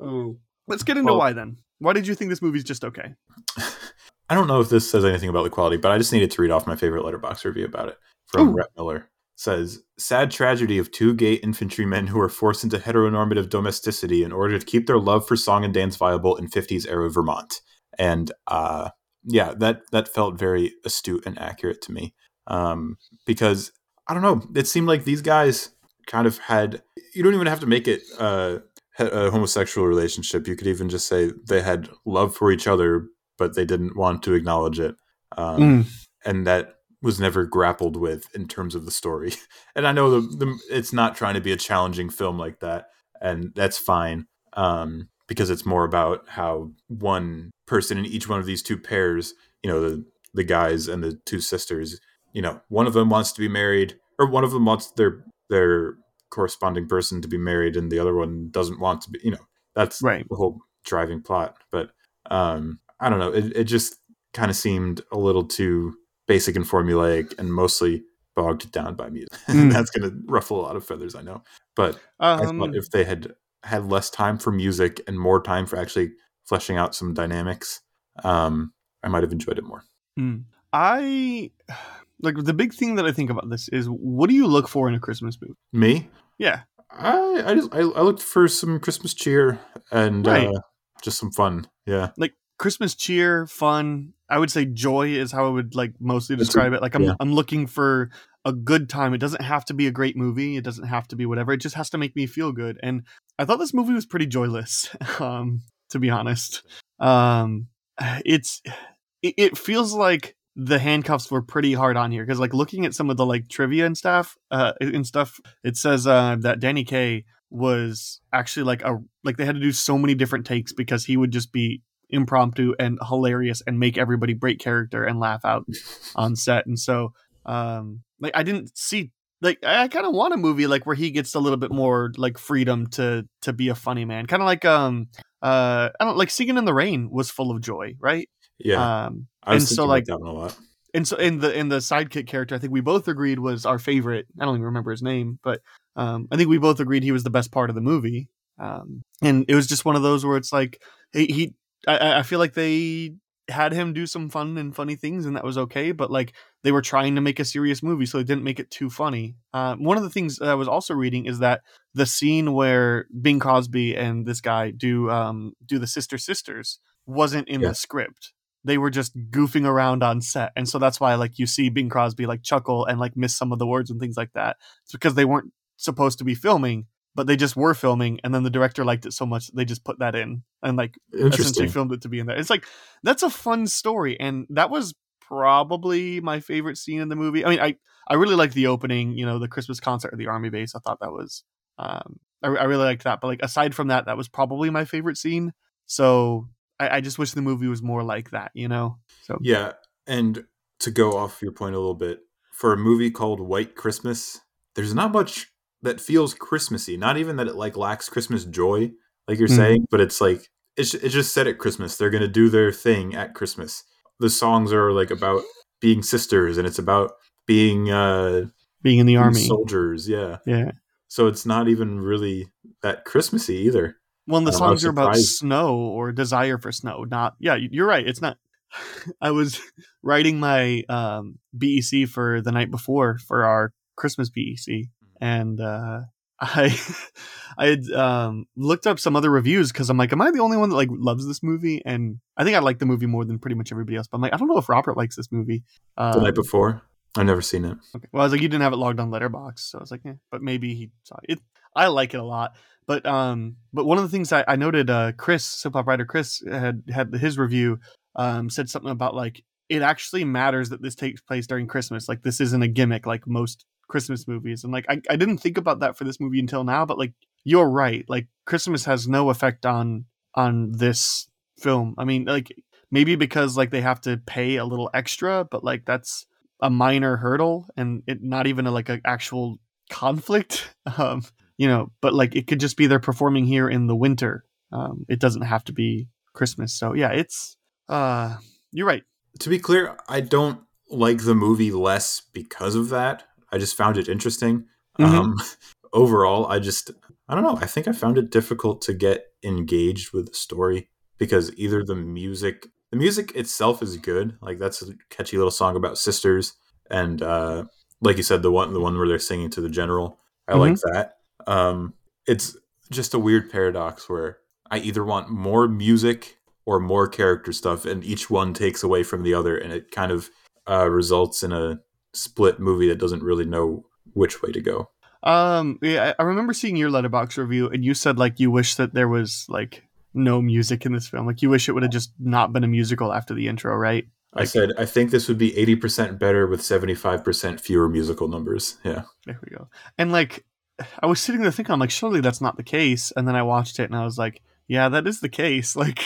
oh, let's get into Well- why then. Why did you think this movie's just okay? I don't know if this says anything about the quality, but I just needed to read off my favorite Letterboxd review about it from Ooh. Rhett Miller. Says sad tragedy of two gay infantrymen who are forced into heteronormative domesticity in order to keep their love for song and dance viable in 50s era Vermont. And uh, yeah, that that felt very astute and accurate to me. Um, because I don't know, it seemed like these guys kind of had. You don't even have to make it uh, a homosexual relationship. You could even just say they had love for each other, but they didn't want to acknowledge it. Um, Mm. and that was never grappled with in terms of the story. And I know the, the it's not trying to be a challenging film like that, and that's fine um, because it's more about how one person in each one of these two pairs, you know, the the guys and the two sisters, you know, one of them wants to be married, or one of them wants their their corresponding person to be married, and the other one doesn't want to be. You know, that's Right. the whole driving plot. But um, I don't know. It, it just kind of seemed a little too basic and formulaic and mostly bogged down by music. Mm. That's going to ruffle a lot of feathers, I know. But I Um, thought if they had had less time for music and more time for actually fleshing out some dynamics, um, I might have enjoyed it more. mm. I like the big thing that I think about this is what do you look for in a Christmas movie? Me, Yeah, I I just I, I looked for some Christmas cheer and Right. uh, just some fun. Yeah, like Christmas cheer, fun. I would say joy is how I would like mostly describe it. Like I'm yeah. I'm looking for a good time. It doesn't have to be a great movie. It doesn't have to be whatever. It just has to make me feel good. And I thought this movie was pretty joyless, um, to be honest. Um, it's it, it feels like the handcuffs were pretty hard on here because like looking at some of the like trivia and stuff uh and stuff it says uh that danny kaye was actually like a like they had to do so many different takes because he would just be impromptu and hilarious and make everybody break character and laugh out on set and so um like i didn't see like i kind of want a movie like where he gets a little bit more like freedom to to be a funny man kind of like um uh i don't like singing in the rain was full of joy right Yeah, um and so, like- that a lot. and so in the in the sidekick character i think we both agreed was our favorite i don't even remember his name but um i think we both agreed he was the best part of the movie um and it was just one of those where it's like he, he I, I feel like they had him do some fun and funny things and that was okay but like they were trying to make a serious movie so they didn't make it too funny. Uh, one of the things that i was also reading is that the scene where bing crosby and this guy do um do the sister sisters wasn't in Yeah. the script. They were just goofing around on set and so that's why like you see bing crosby like chuckle and like miss some of the words and things like that. It's because they weren't supposed to be filming but they just were filming and then the director liked it so much that they just put that in and like essentially filmed it to be in there. It's like that's a fun story and that was probably my favorite scene in the movie. I mean i i really like the opening you know the christmas concert at the army base. I thought that was um i, I really liked that but like aside from that that was probably my favorite scene. So I, I just wish the movie was more like that you know? So Yeah, and to go off your point a little bit, for a movie called White Christmas, there's not much that feels Christmassy. Not even that it like lacks Christmas joy, like you're Mhm. saying, but it's like it's it's just set at Christmas. They're gonna do their thing at Christmas. The songs are like about being sisters, and it's about being uh being in the being army soldiers. Yeah, yeah so it's not even really that Christmassy either. Well, and the I was songs are about snow or desire for snow. Not, yeah, you- you're right. It's not. I was writing my um, BEC for the night before for our Christmas BEC, and uh, I I had um, looked up some other reviews because I'm like, am I the only one that like loves this movie? And I think I like the movie more than pretty much everybody else. But I'm like, I don't know if Robert likes this movie. The Um, night before, I've never seen it. Okay. Well, I was like, you didn't have it logged on Letterboxd, so I was like, eh, but maybe he saw it. I like it a lot, but um, but one of the things I, I noted, uh, Chris, Soap Opera writer Chris had had his review, um, said something about like it actually matters that this takes place during Christmas. Like this isn't a gimmick like most Christmas movies, and like I, I didn't think about that for this movie until now, but like you're right, like Christmas has no effect on on this film. I mean, like maybe because like they have to pay a little extra, but like that's a minor hurdle and it not even a, like an actual conflict um you know but like it could just be they're performing here in the winter um it doesn't have to be christmas so yeah it's uh you're right to be clear, I don't like the movie less because of that. I just found it interesting. Mhm. Um, overall, I just, I don't know. I think I found it difficult to get engaged with the story because either the music, the music itself is good. Like that's a catchy little song about sisters, and uh, like you said, the one, the one where they're singing to the general. I like that. Um, it's just a weird paradox where I either want more music or more character stuff, and each one takes away from the other, and it kind of uh, results in a split movie that doesn't really know which way to go. um yeah I- remember seeing your Letterboxd review and you said like you wish that there was like no music in this film like you wish it would have just not been a musical after the intro right I said I think this would be eighty percent better with seventy five percent fewer musical numbers. Yeah, There we go. And like, I was sitting there thinking, I'm like, surely that's not the case. And then I watched it, and I was like, yeah, that is the case. Like,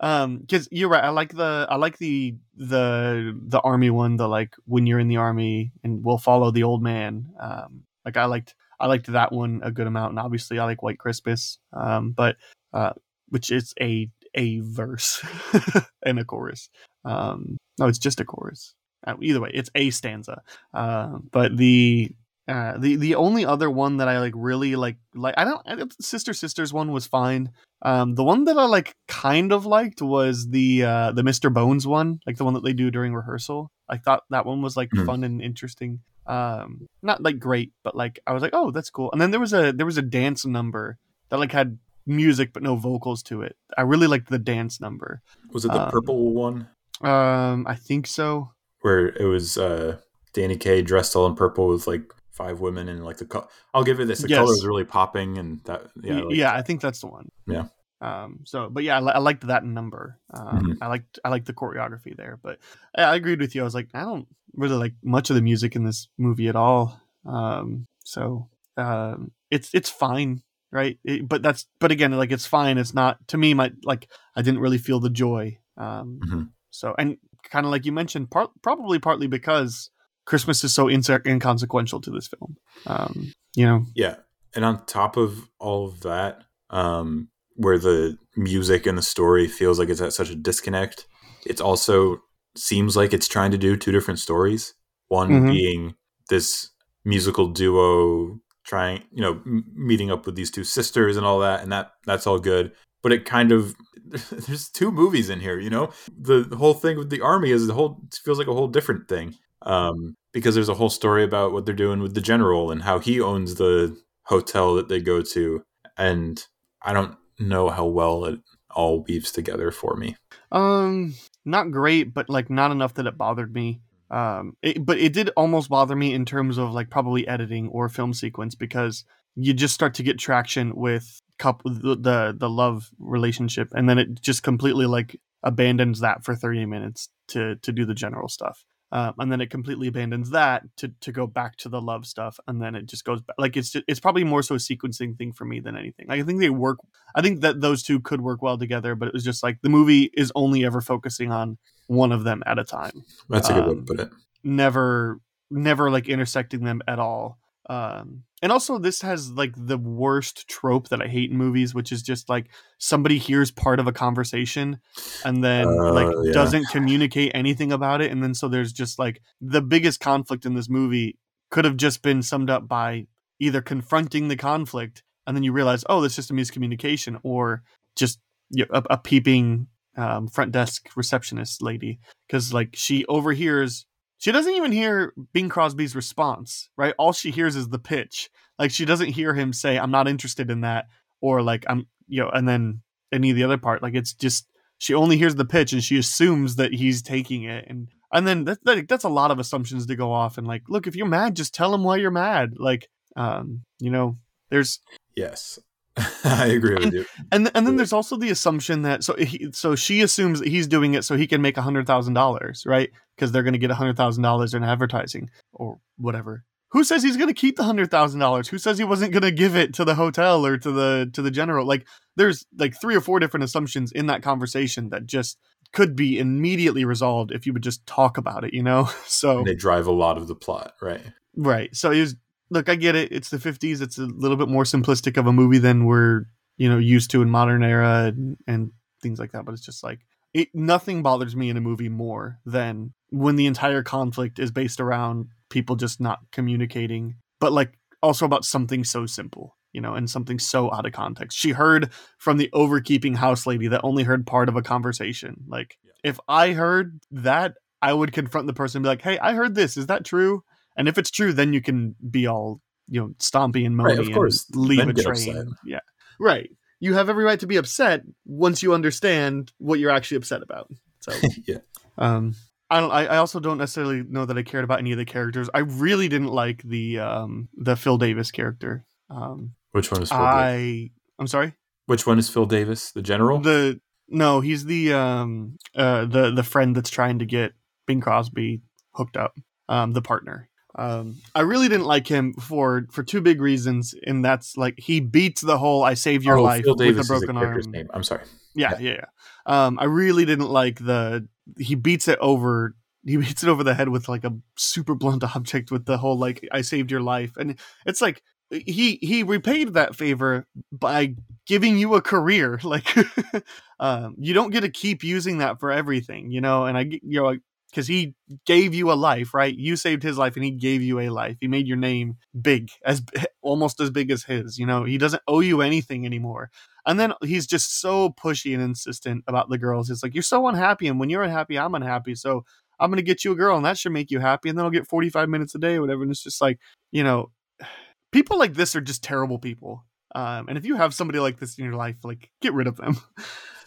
um, because you're right. I like the, I like the, the, the army one. The like, when you're in the army, and we'll follow the old man. Um, like I liked, I liked that one a good amount, and obviously I like White Christmas. Um, but uh, which is a a verse and a chorus. Um, no, it's just a chorus. Uh, either way, it's a stanza. Uh, but the uh, the the only other one that I like really like like I don't I, Sister Sisters one was fine. Um, the one that I like kind of liked was the uh, the Mr. Bones one, like the one that they do during rehearsal. I thought that one was like Hmm. fun and interesting. Um, not like great, but like I was like, oh, that's cool. And then there was a there was a dance number that like had music but no vocals to it. I really liked the dance number. was it the Um, purple one Um, I think so. where it was uh, Danny Kaye dressed all in purple with like five women and like the co- I'll give it this the Yes. color was really popping and that yeah Yeah, like- yeah, I think that's the one. Yeah. Um, so, but yeah, I, I liked that number. Um, Mhm. I liked I liked the choreography there. But I, I agreed with you. I was like, I don't really like much of the music in this movie at all. Um, so um, it's it's fine, right? It- but that's but again, like it's fine. It's not to me. My like I didn't really feel the joy. Um, Mhm. so and kind of like you mentioned, part probably partly because Christmas is so inse- inconsequential to this film. Um, you know, Yeah. And on top of all of that, um, where the music and the story feels like it's at such a disconnect, it also seems like it's trying to do two different stories. One Mhm. being this musical duo trying, you know, m- meeting up with these two sisters and all that, and that that's all good. But it kind of there's two movies in here, you know. The, the whole thing with the army is the whole it feels like a whole different thing um, because there's a whole story about what they're doing with the general and how he owns the hotel that they go to, and I don't know how well it all weaves together for me. Um, not great, but like not enough that it bothered me. Um, it, but it did almost bother me in terms of like probably editing or film sequence because you just start to get traction with couple the the, the love relationship, and then it just completely like abandons that for thirty minutes to to do the general stuff. Um, and then it completely abandons that to, to go back to the love stuff, and then it just goes back. Like it's it's probably more so a sequencing thing for me than anything. Like, I think they work I think that those two could work well together, but it was just like the movie is only ever focusing on one of them at a time, That's a good way Um, to put it. never, never like intersecting them at all. Um, and also, this has like the worst trope that I hate in movies, which is just like somebody hears part of a conversation and then Uh, like yeah. doesn't communicate anything about it, and then so there's just like the biggest conflict in this movie could have just been summed up by either confronting the conflict and then you realize, oh, that's just a miscommunication, or just you know, a, a peeping um, front desk receptionist lady because like she overhears. She doesn't even hear Bing Crosby's response, right? All she hears is the pitch. Like she doesn't hear him say, "I'm not interested in that," or like I'm, you know, and then any of the other part. Like it's just she only hears the pitch and she assumes that he's taking it, and and then that, that that's a lot of assumptions to go off. And like, look, if you're mad, just tell him why you're mad. Like, um, you know, there's Yes, I agree with you. and and then there's also the assumption that so he, so she assumes that he's doing it so he can make a hundred thousand dollars, right? Because they're going to get a hundred thousand dollars in advertising or whatever. Who says he's going to keep the hundred thousand dollars? Who says he wasn't going to give it to the hotel or to the to the general? Like there's like three or four different assumptions in that conversation that just could be immediately resolved if you would just talk about it, you know. So They drive a lot of the plot, right? Right. So it was look, I get it. It's the 50s. It's a little bit more simplistic of a movie than we're, you know, used to in modern era and, and things like that, but it's just like it nothing bothers me in a movie more than when the entire conflict is based around people just not communicating, but like also about something so simple, you know, and something so out of context. She heard from the overkeeping house lady that only heard part of a conversation. Like if I heard that, I would confront the person and be like, "Hey, I heard this. Is that true?" And if it's true, then you can be all you know, stompy and Right, moany of course. and leave Then a train. upset. Yeah, right. You have every right to be upset once you understand what you're actually upset about. So, yeah. um, I don't. I, also don't necessarily know that I cared about any of the characters. I really didn't like the um the Phil Davis character. Um, Which one is Phil? Davis? I I'm sorry. Which one is Phil Davis? The general? The no, he's the um uh the the friend that's trying to get Bing Crosby hooked up. Um, the partner. Um, I really didn't like him for for two big reasons, and that's like he beats the whole "I saved your oh, life" Phil with a Davis is the broken arm. name. I'm sorry. Yeah, yeah, yeah. Um, I really didn't like the he beats it over. He beats it over the head with like a super blunt object with the whole like "I saved your life," and it's like he he repaid that favor by giving you a career. Like, um, you don't get to keep using that for everything, you know. And I, you know, because he gave you a life, right? You saved his life, and he gave you a life. He made your name big, as almost as big as his. You know, he doesn't owe you anything anymore. And then he's just so pushy and insistent about the girls. It's like you're so unhappy, and when you're unhappy, I'm unhappy. So I'm gonna get you a girl, and that should make you happy. And then I'll get 45 minutes a day or whatever. And it's just like, you know, people like this are just terrible people. Um, and if you have somebody like this in your life, like get rid of them.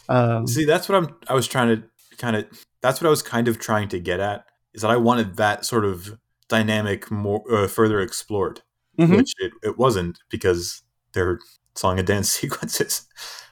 Um, See, that's what I'm. I was trying to kind of. That's what I was kind of trying to get at. Is that I wanted that sort of dynamic more uh, further explored, Mhm. which it, it wasn't because they're song and dance sequences.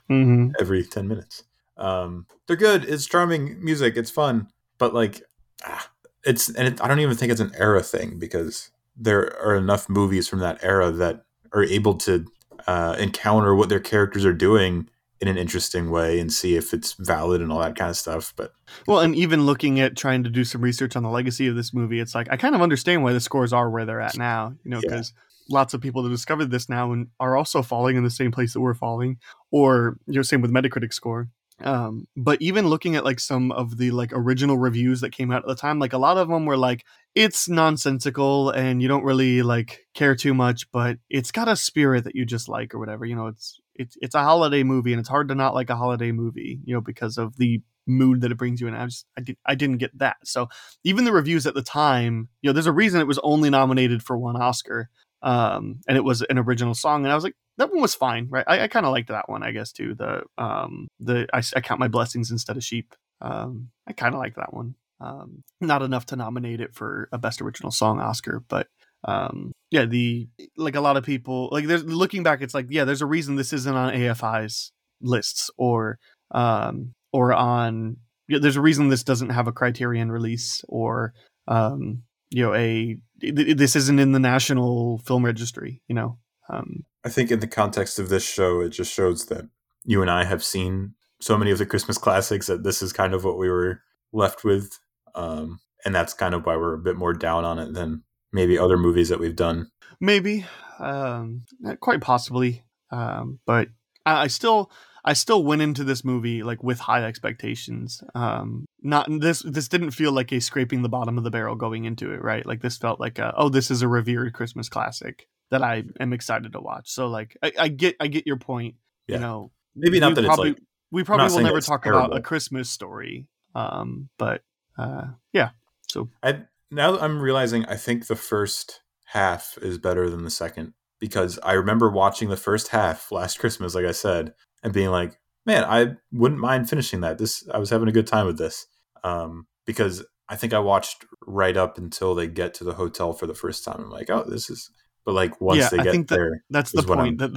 Mm-hmm. every 10 minutes. Um, they're good. It's charming music. It's fun, but like, ah, it's and it, I don't even think it's an era thing because there are enough movies from that era that are able to uh, encounter what their characters are doing in an interesting way and see if it's valid and all that kind of stuff. But Well, and even looking at trying to do some research on the legacy of this movie, it's like I kind of understand why the scores are where they're at now. You know, Yeah. because lots of people that discovered this now and are also falling in the same place that we're falling, or you know, same with Metacritic score. Um, but even looking at like some of the like original reviews that came out at the time, like a lot of them were like, it's nonsensical and you don't really like care too much, but it's got a spirit that you just like or whatever. You know, it's it's it's a holiday movie and it's hard to not like a holiday movie, you know, because of the mood that it brings you in. I just I did I didn't get that. So even the reviews at the time, you know, there's a reason it was only nominated for one Oscar. Um, and it was an original song, and I was like, that one was fine, right? I, I kind of liked that one, I guess, too. The um the I, I count my blessings instead of sheep. Um, I kind of liked that one. Um, not enough to nominate it for a best original song Oscar, but um yeah the like a lot of people like there's looking back it's like yeah there's a reason this isn't on afi's lists or um or on there's a reason this doesn't have a criterion release or um you know a th- this isn't in the national film registry you know um I think in the context of this show, it just shows that you and I have seen so many of the Christmas classics that this is kind of what we were left with. Um, and that's kind of why we're a bit more down on it than maybe other movies that we've done. maybe um quite possibly um but I, I still i still went into this movie like with high expectations um not this this didn't feel like a scraping the bottom of the barrel going into it right like this felt like a, oh this is a revered christmas classic that i am excited to watch so like i, I get i get your point Yeah. you know Maybe not that probably, it's like we probably will never talk about a christmas story um but uh yeah so I now I'm realizing I think the first half is better than the second because I remember watching the first half last Christmas, like I said, and being like, "Man, I wouldn't mind finishing that. This I was having a good time with this." Um, because I think I watched right up until they get to the hotel for the first time. I'm like, "Oh, this is." But like once Yeah, they I get think that- there, that's the point that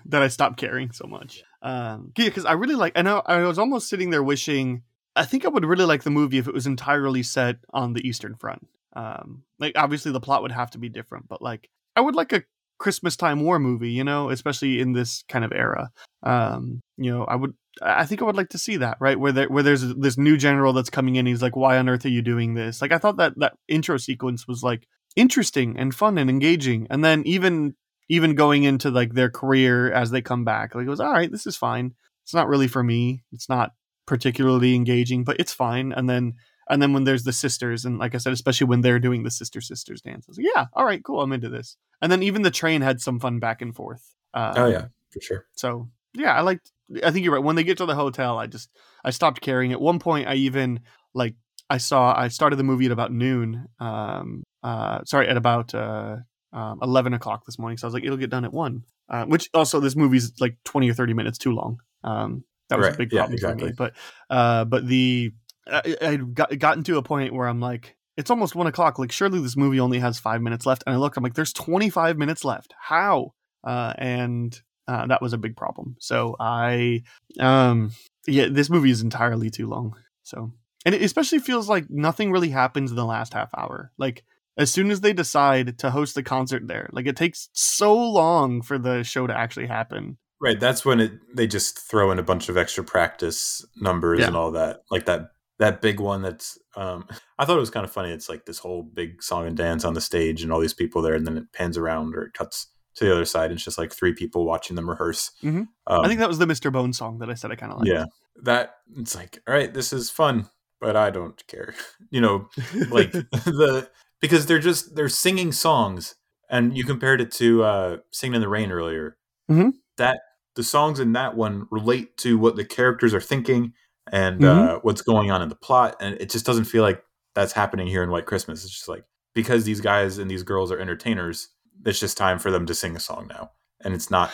that I stopped caring so much. Um, yeah, because I really like. I know I was almost sitting there wishing. I think I would really like the movie if it was entirely set on the Eastern Front. Um, like obviously the plot would have to be different, but like I would like a Christmas time war movie, you know, especially in this kind of era. Um, you know, I would. I think I would like to see that, right? Where there, where there's this new general that's coming in. He's like, "Why on earth are you doing this?" Like I thought that that intro sequence was like interesting and fun and engaging, and then even even going into like their career as they come back, like it was all right. This is fine. It's not really for me. It's not particularly engaging, but it's fine. And then and then when there's the sisters, and like I said, especially when they're doing the sister sisters dance, I was like, yeah, all right, cool, I'm into this. And then even the train had some fun back and forth. Um, oh yeah, for sure. so yeah, I liked. I think you're right. When they get to the hotel, I just I stopped caring. At one point, I even like I saw I started the movie at about noon. Um, uh, sorry, at about uh, um, eleven o'clock this morning. So I was like, it'll get done at one. Uh, which also this movie's like twenty or thirty minutes too long. Um, that was a Right, big yeah, problem for me. But uh, but the I, I got gotten to a point where I'm like. It's almost one o'clock. Like, surely this movie only has five minutes left. And I look, I'm like, there's 25 minutes left. How? Uh, and uh, that was a big problem. So I, um, yeah, this movie is entirely too long. So, and it especially feels like nothing really happens in the last half hour. Like as soon as they decide to host the concert there, like it takes so long for the show to actually happen. Right, that's when it they just throw in a bunch of extra practice numbers Yeah. and all that. Like that that big one that's um I thought it was kind of funny. It's like this whole big song and dance on the stage and all these people there and then it pans around or it cuts to the other side and it's just like three people watching them rehearse. Mhm. Um, I think that was the Mr. Bone song that I said I kind of like. yeah. That it's like, all right, this is fun, but I don't care. You know, like the because they're just they're singing songs and you compared it to uh singing in the rain earlier. Mhm. that the songs in that one relate to what the characters are thinking and Mm-hmm. uh what's going on in the plot and it just doesn't feel like that's happening here in white christmas. It's just like because these guys and these girls are entertainers it's just time for them to sing a song now. And it's not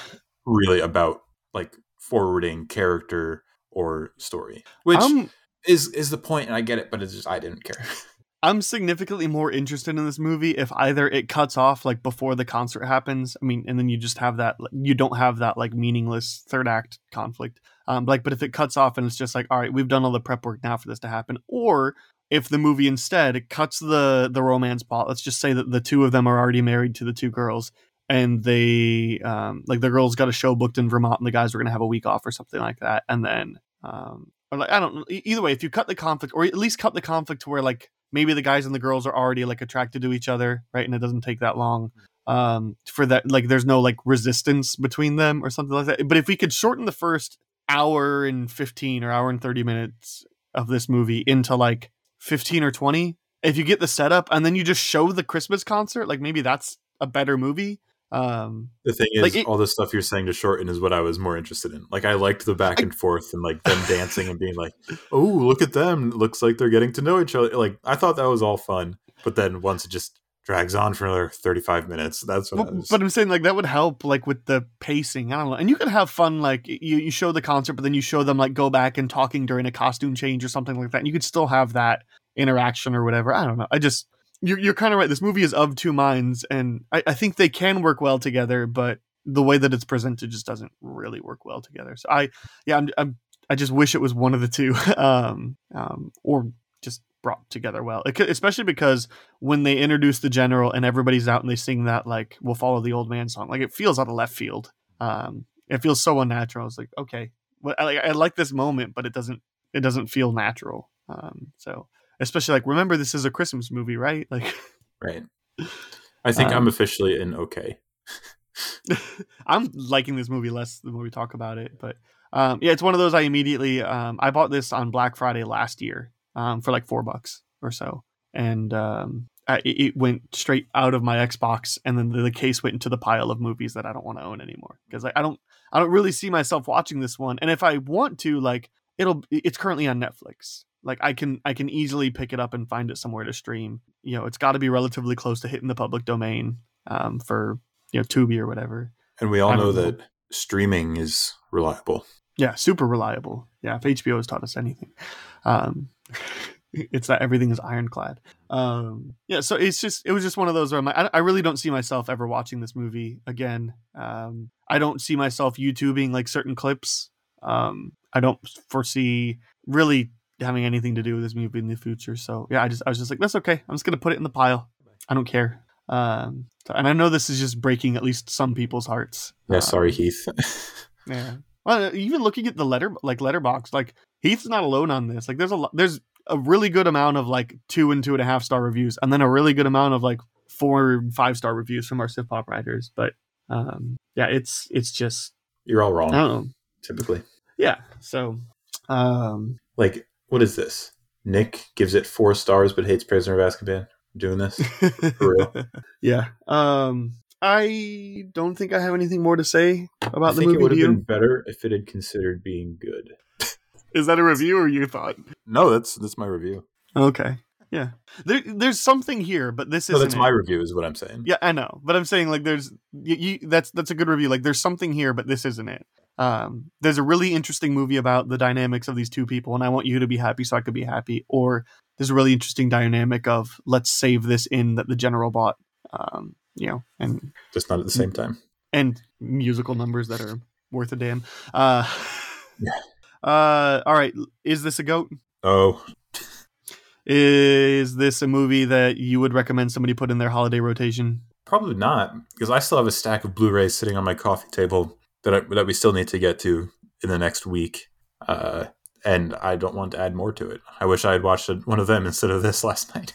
really about like forwarding character or story. Which um, is is the point and i get it but it's just i didn't care I'm significantly more interested in this movie if either it cuts off like before the concert happens. I mean, and then you just have that you don't have that like meaningless third act conflict. Um, like, but if it cuts off and it's just like, all right, we've done all the prep work now for this to happen, or if the movie instead cuts the the romance plot, let's just say that the two of them are already married to the two girls, and they um, like the girls got a show booked in Vermont, and the guys were gonna have a week off or something like that, and then um, or like I don't Either way, if you cut the conflict, or at least cut the conflict to where like maybe the guys and the girls are already like attracted to each other, right? And it doesn't take that long um for that like there's no like resistance between them or something like that but if we could shorten the first hour and 15 or hour and 30 minutes of this movie into like 15 or 20 if you get the setup and then you just show the christmas concert like maybe that's a better movie um The thing is, Like, it- all the stuff you're saying to shorten is what I was more interested in. Like, I liked the back and forth and like them dancing and being like, "Oh, look at them! Looks like they're getting to know each other." Like, I thought that was all fun, but then once it just drags on for another 35 minutes, that's what I Well, but I'm saying like that would help like with the pacing. I don't know, and you could have fun like you you show the concert, but then you show them like go back and talking during a costume change or something like that. And you could still have that interaction or whatever. I don't know. I just you're you're kind of right. This movie is of two minds, and I, I think they can work well together, but the way that it's presented just doesn't really work well together. So I yeah I'm, I'm I just wish it was one of the two, um, um, or just brought together well. It especially because when they introduce the general and everybody's out and they sing that like "We'll Follow the Old Man" song, like it feels out of left field. Um, it feels so unnatural. It's like okay, well, I, I like this moment, but it doesn't it doesn't feel natural. Um, so especially like remember this is a Christmas movie, right? Like right. I think Um, I'm officially in okay. I'm liking this movie less the more we talk about it, but um, yeah, it's one of those I immediately um, I bought this on Black Friday last year um, for like four bucks or so, and um, I, it went straight out of my Xbox, and then the, the case went into the pile of movies that I don't want to own anymore because like, I don't I don't really see myself watching this one, and if I want to, like it'll it's currently on Netflix. Like I can I can easily pick it up and find it somewhere to stream. You know, it's got to be relatively close to hitting the public domain um, for you know Tubi or whatever. And we all know know. that streaming is reliable. Yeah, super reliable. Yeah, if HBO has taught us anything, um, it's that everything is ironclad. Um, yeah, so it's just it was just one of those where I'm like, I, I really don't see myself ever watching this movie again. Um, I don't see myself YouTubing like certain clips. Um, I don't foresee really having anything to do with this movie in the future. So yeah, I just I was just like, that's okay. I'm just gonna put it in the pile. I don't care. Um, and I know this is just breaking at least some people's hearts. Yeah, Um, sorry, Heath. yeah. Well, even looking at the letter like Letterboxd, like Heath's not alone on this. Like there's a lot there's a really good amount of like two and two and a half star reviews, and then a really good amount of like four and five star reviews from our Sif Pop writers. But um yeah, it's it's just You're all wrong, typically. Yeah. So um Like, what is this? Nick gives it four stars but hates Prisoner of Azkaban. Doing this? For real? yeah. Um I don't think I have anything more to say about I the think it movie would to have been better if it had considered being good. Is that a review or you thought? No, that's that's my review. Okay. Yeah. There, there's something here, but this No, is that's my review, is what I'm saying. Yeah, I know, but I'm saying like there's you, you that's that's a good review. Like there's something here, but this isn't it. Um, there's a really interesting movie about the dynamics of these two people, and I want you to be happy so I could be happy. Or there's a really interesting dynamic of let's save this in that the general bought. Um, you know, and Just not at the same time. and musical numbers that are worth a damn. Uh, Yeah. uh, all right, is this a goat? Oh, Is this a movie that you would recommend somebody put in their holiday rotation? probably not, because I still have a stack of Blu-rays sitting on my coffee table that I, that we still need to get to in the next week, uh, and I don't want to add more to it. I wish I had watched one of them instead of this last night.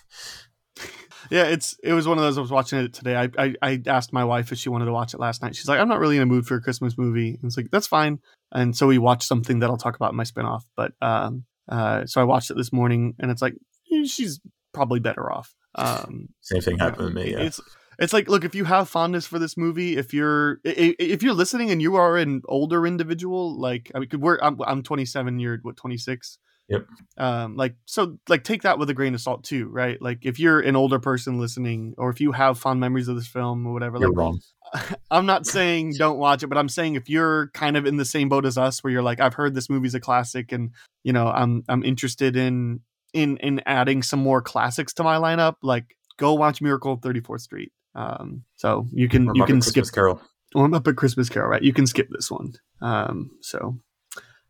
Yeah, it's it was one of those. I was watching it today. I, I I asked my wife if she wanted to watch it last night. She's like, I'm not really in a mood for a Christmas movie. And it's like that's fine. And so we watched something that I'll talk about in my spinoff. But um, uh, so I watched it this morning, and it's like eh, she's probably better off. Um, Same thing happened to me. Yeah. it's it's like look if you have fondness for this movie, if you're if you're listening and you are an older individual, like I mean, we're I'm, I'm 27, you're what 26. Yep. Um, like so, like take that with a grain of salt too, right? Like if you're an older person listening, or if you have fond memories of this film or whatever, You're like wrong. I'm not saying don't watch it, but I'm saying if you're kind of in the same boat as us, where you're like, I've heard this movie's a classic, and you know, I'm I'm interested in in in adding some more classics to my lineup, like go watch Miracle on 34th Street. Um, so you can Or you Muppet can Christmas skip Carol. well, Muppet Christmas Carol, right? You can skip this one. Um, so,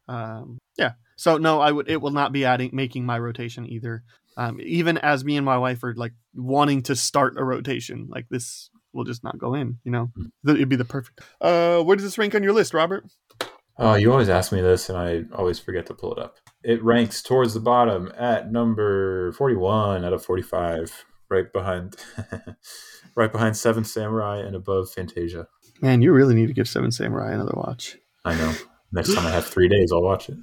um, yeah. So no, I would. It will not be adding making my rotation either. Um, even as me and my wife are like wanting to start a rotation, like this will just not go in. You know, it'd be the perfect. Uh, where does this rank on your list, Robert? Oh, you always ask me this, and I always forget to pull it up. It ranks towards the bottom at number forty-one out of forty-five, right behind, right behind Seven Samurai and above Fantasia. Man, you really need to give Seven Samurai another watch. I know. Next time I have three days, I'll watch it.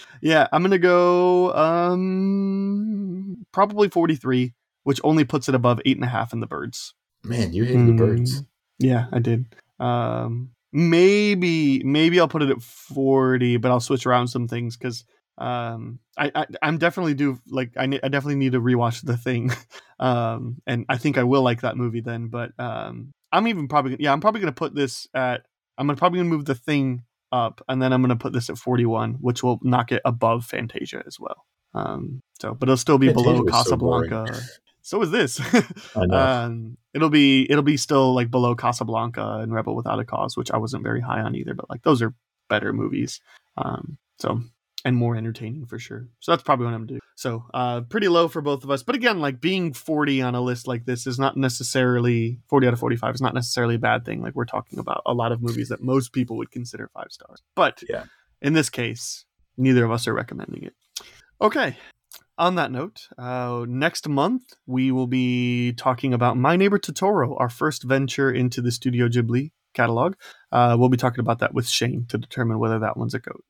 yeah, I'm gonna go um probably 43, which only puts it above eight and a half in the birds. Man, you hate the birds. Mm, Yeah, I did. Um, maybe maybe I'll put it at forty, but I'll switch around some things because um, I, I I'm definitely do like I, ne- I definitely need to rewatch the thing, um, and I think I will like that movie then. But um, I'm even probably yeah I'm probably gonna put this at I'm gonna probably gonna move the thing up, and then I'm gonna put this at 41, which will knock it above Fantasia as well. Um, so but it'll still be Fantasia below was so. Casablanca. So is this. Um, it'll be it'll be still like below Casablanca and Rebel Without a Cause, which I wasn't very high on either. But like those are better movies. Um, so and more entertaining for sure. So that's probably what I'm gonna do. So uh, pretty low for both of us. But again, like being 40 on a list like this is not necessarily 40 out of 45 is not necessarily a bad thing. Like we're talking about a lot of movies that most people would consider five stars. But Yeah. in this case, neither of us are recommending it. Okay, on that note, uh, next month we will be talking about My Neighbor Totoro, our first venture into the Studio Ghibli catalog. Uh, we'll be talking about that with Shane to determine whether that one's a goat.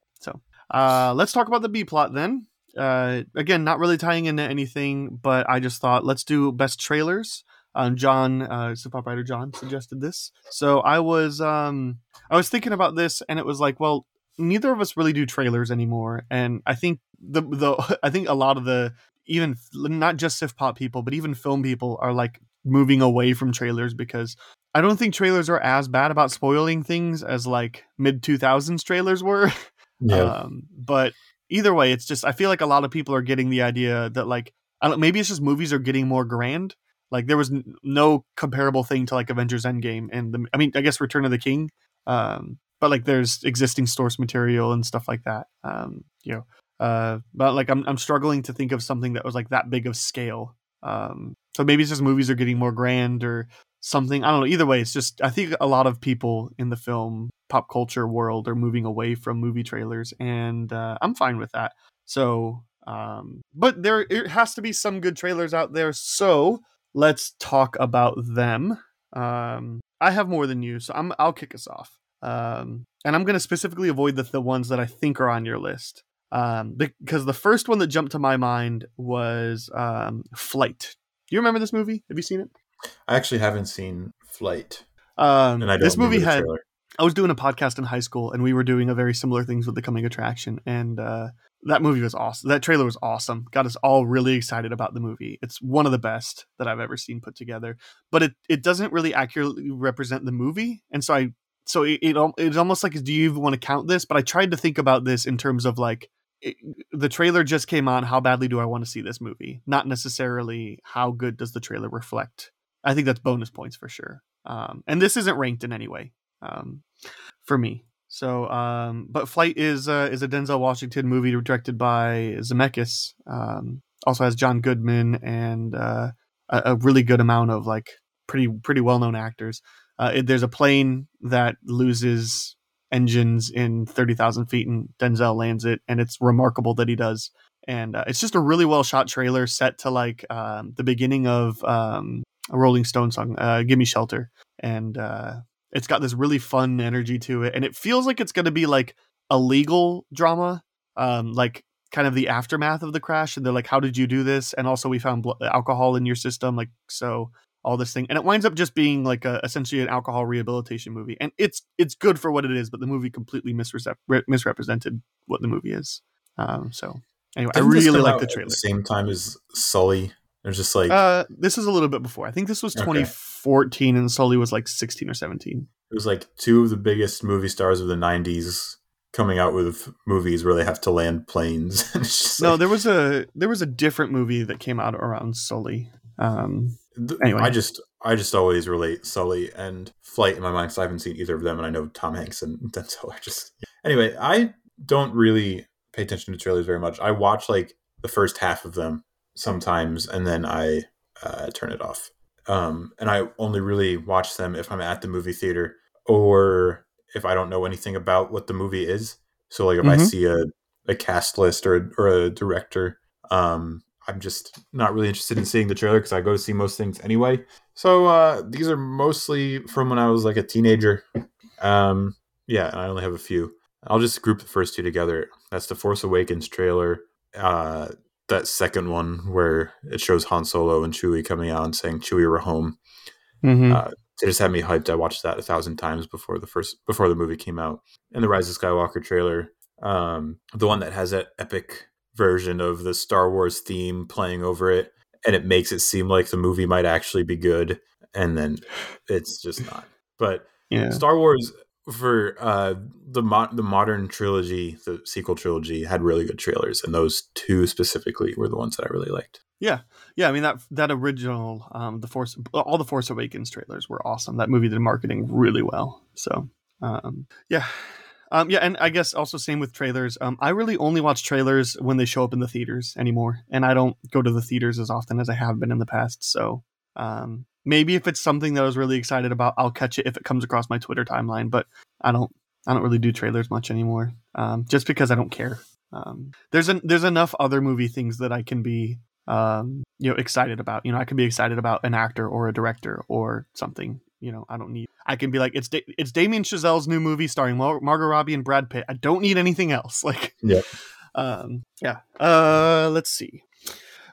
Uh, let's talk about the B plot then. Uh, again, not really tying into anything, but I just thought let's do best trailers. Um, John, uh, pop writer John suggested this, so I was um, I was thinking about this, and it was like, well, neither of us really do trailers anymore, and I think the the I think a lot of the even not just Sif Pop people, but even film people are like moving away from trailers because I don't think trailers are as bad about spoiling things as like mid two thousands trailers were. yeah. Um, but either way, it's just I feel like a lot of people are getting the idea that like maybe it's just movies are getting more grand. Like there was n- no comparable thing to like Avengers Endgame and the I mean I guess Return of the King. Um, but like there's existing source material and stuff like that. Um, you know, uh, but like I'm I'm struggling to think of something that was like that big of scale. Um, so maybe it's just movies are getting more grand or something. I don't know. Either way, it's just I think a lot of people in the film pop culture world are moving away from movie trailers, and uh, I'm fine with that. So, um, but there it has to be some good trailers out there. So let's talk about them. Um, I have more than you, so I'm I'll kick us off. Um, and I'm going to specifically avoid the, the ones that I think are on your list. Um, because the first one that jumped to my mind was um, Flight. Do you remember this movie? Have you seen it? I actually haven't seen Flight, Um, and I don't this movie had. trailer. I was doing a podcast in high school, and we were doing a very similar things with the coming attraction, and uh, that movie was awesome. That trailer was awesome. Got us all really excited about the movie. It's one of the best that I've ever seen put together, but it it doesn't really accurately represent the movie, and so I so it it, it's almost like do you even want to count this? But I tried to think about this in terms of like it, the trailer just came on. How badly do I want to see this movie? Not necessarily how good does the trailer reflect. I think that's bonus points for sure. Um, and this isn't ranked in any way um, for me. So, um, but Flight is uh, is a Denzel Washington movie directed by Zemeckis. Um, also has John Goodman and uh, a, a really good amount of like pretty pretty well known actors. Uh, it, there's a plane that loses engines in thirty thousand feet, and Denzel lands it, and it's remarkable that he does. And uh, it's just a really well shot trailer set to like um, the beginning of um, a Rolling Stone song, uh, "Give Me Shelter," and uh, it's got this really fun energy to it, and it feels like it's going to be like a legal drama, um, like kind of the aftermath of the crash. And they're like, "How did you do this?" And also, we found bl- alcohol in your system, like so. All this thing, and it winds up just being like a, essentially an alcohol rehabilitation movie, and it's it's good for what it is, but the movie completely misrep- re- misrepresented what the movie is. Um, so anyway, Didn't I really like the at trailer. same time as Sully. There's just like Uh, this is a little bit before. I think this was Okay. 2014, and Sully was like 16 or 17. it was like two of the biggest movie stars of the '90s coming out with movies where they have to land planes. No, like- there was a there was a different movie that came out around Sully. Um, th- anyway. I just I just always relate Sully and Flight in my mind because I haven't seen either of them, and I know Tom Hanks and Denzel are just anyway. I don't really pay attention to trailers very much. I watch like the first half of them sometimes, and then I uh, turn it off. Um, and I only really watch them if I'm at the movie theater or if I don't know anything about what the movie is. So like if I Mhm. see a, a cast list or or a director, um, I'm just not really interested in seeing the trailer because I go to see most things anyway. So uh, these are mostly from when I was like a teenager. Um, yeah, and I only have a few. I'll just group the first two together. That's the Force Awakens trailer. Uh, that second one where it shows Han Solo and Chewie coming out and saying Chewie we're home. mhm. Uh, it just had me hyped. I watched that a thousand times before the first before the movie came out. And the Rise of Skywalker trailer, um, the one that has that epic version of the Star Wars theme playing over it, and it makes it seem like the movie might actually be good, and then it's just not. But yeah. Star Wars for uh, the mo- the modern trilogy, the sequel trilogy, had really good trailers, and those two specifically were the ones that I really liked. Yeah, yeah. I mean that that original um the Force all the Force Awakens trailers were awesome. That movie did marketing really well. So, um yeah. Um yeah, and I guess also same with trailers. Um I really only watch trailers when they show up in the theaters anymore, and I don't go to the theaters as often as I have been in the past. So, um maybe if it's something that I was really excited about, I'll catch it if it comes across my Twitter timeline, but I don't I don't really do trailers much anymore. Um just because I don't care. Um there's an there's enough other movie things that I can be um you know excited about. You know i can be excited about an actor or a director or something you know i don't need i can be like it's da- it's damien chazelle's new movie starring Mar- margot robbie and brad pitt. I don't need anything else. Like yeah, um yeah. Uh let's see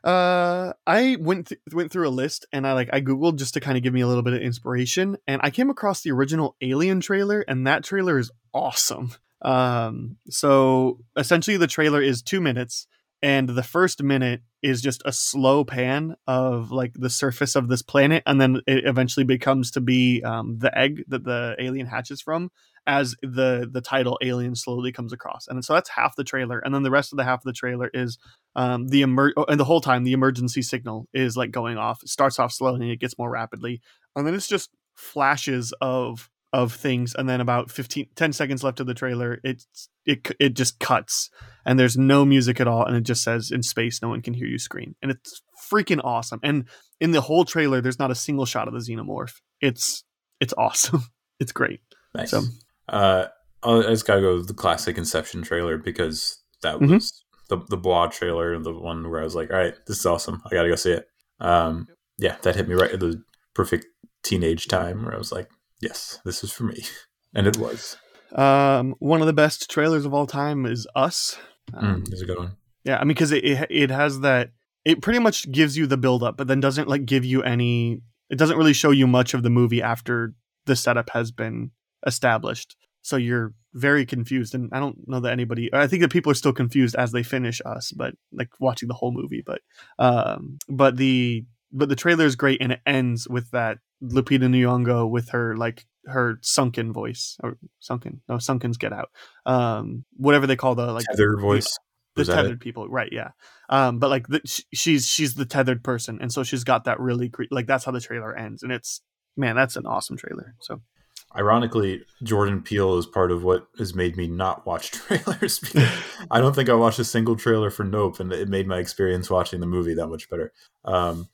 uh i went th- went through a list and i like i googled just to kind of give me a little bit of inspiration and i came across the original alien trailer and that trailer is awesome. Um so essentially the trailer is two minutes and the first minute is just a slow pan of like the surface of this planet and then it eventually becomes to be um, the egg that the alien hatches from as the the title alien slowly comes across. And so that's half the trailer. And then the rest of the half of the trailer is um, the emer- oh, and the whole time the emergency signal is like going off. It starts off slow and it gets more rapidly. And then it's just flashes of of things. And then about 15 10 seconds left of the trailer it's it it just cuts. And there's no music at all. And it just says in space no one can hear you scream. And it's freaking awesome. And in the whole trailer there's not a single shot of the xenomorph. It's it's awesome. It's great. Nice. So- uh, I just gotta go with the classic Inception trailer because that Mhm. was the the Blah trailer, the one where I was like, "All right, this is awesome. I gotta go see it." Um, yeah, that hit me right at the perfect teenage time where I was like, "Yes, this is for me," and it was. um one of the best trailers of all time is us um, Mm, it's a good one. Yeah, I mean, because it, it it has that. It pretty much gives you the build up, but then doesn't like give you any. It doesn't really show you much of the movie after the setup has been established. So you're very confused, and I don't know that anybody. I think that people are still confused as they finish us, but like watching the whole movie. But um, but the but the trailer is great, and it ends with that Lupita Nyong'o with her like her sunken voice or sunken no sunken's get out um whatever they call the like their voice. the Was that it? tethered people right yeah um but like the, she's she's the tethered person and so she's got that really cre- like that's how the trailer ends and it's man that's an awesome trailer so Ironically, Jordan Peele is part of what has made me not watch trailers. because I don't think I watched a single trailer for Nope, and it made my experience watching the movie that much better. Um,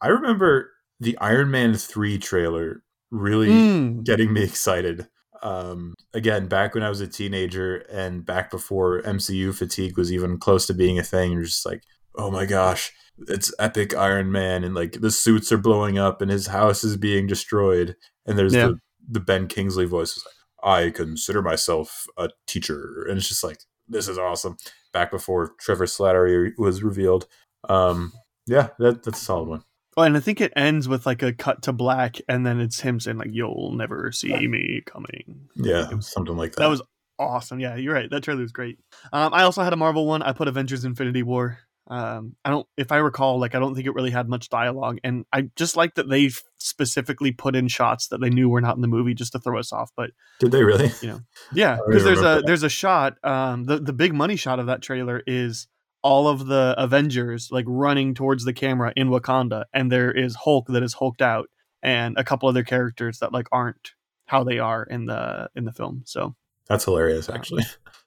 I remember the Iron Man 3 trailer really Mm. getting me excited. Um, again, back when I was a teenager and back before MCU fatigue was even close to being a thing, you're just like, oh my gosh, it's epic Iron Man, and like the suits are blowing up and his house is being destroyed. And there's Yeah. the, the Ben Kingsley voice, is like, I consider myself a teacher. And it's just like, this is awesome. Back before Trevor Slattery was revealed. Um, yeah, that, that's a solid one. oh and i think it ends with like a cut to black and then it's him saying like you'll never see me coming Yeah, something like that. that was awesome yeah you're right that trailer was great um i also had a marvel one i put avengers infinity war Um, I don't, if I recall, like I don't think it really had much dialogue, and I just like that they specifically put in shots that they knew were not in the movie just to throw us off. But Did they really? You know, yeah, because there's a that. there's a shot. Um, the the big money shot of that trailer is all of the Avengers like running towards the camera in Wakanda, and there is Hulk that is hulked out, and a couple other characters that like aren't how they are in the in the film. So That's hilarious, actually.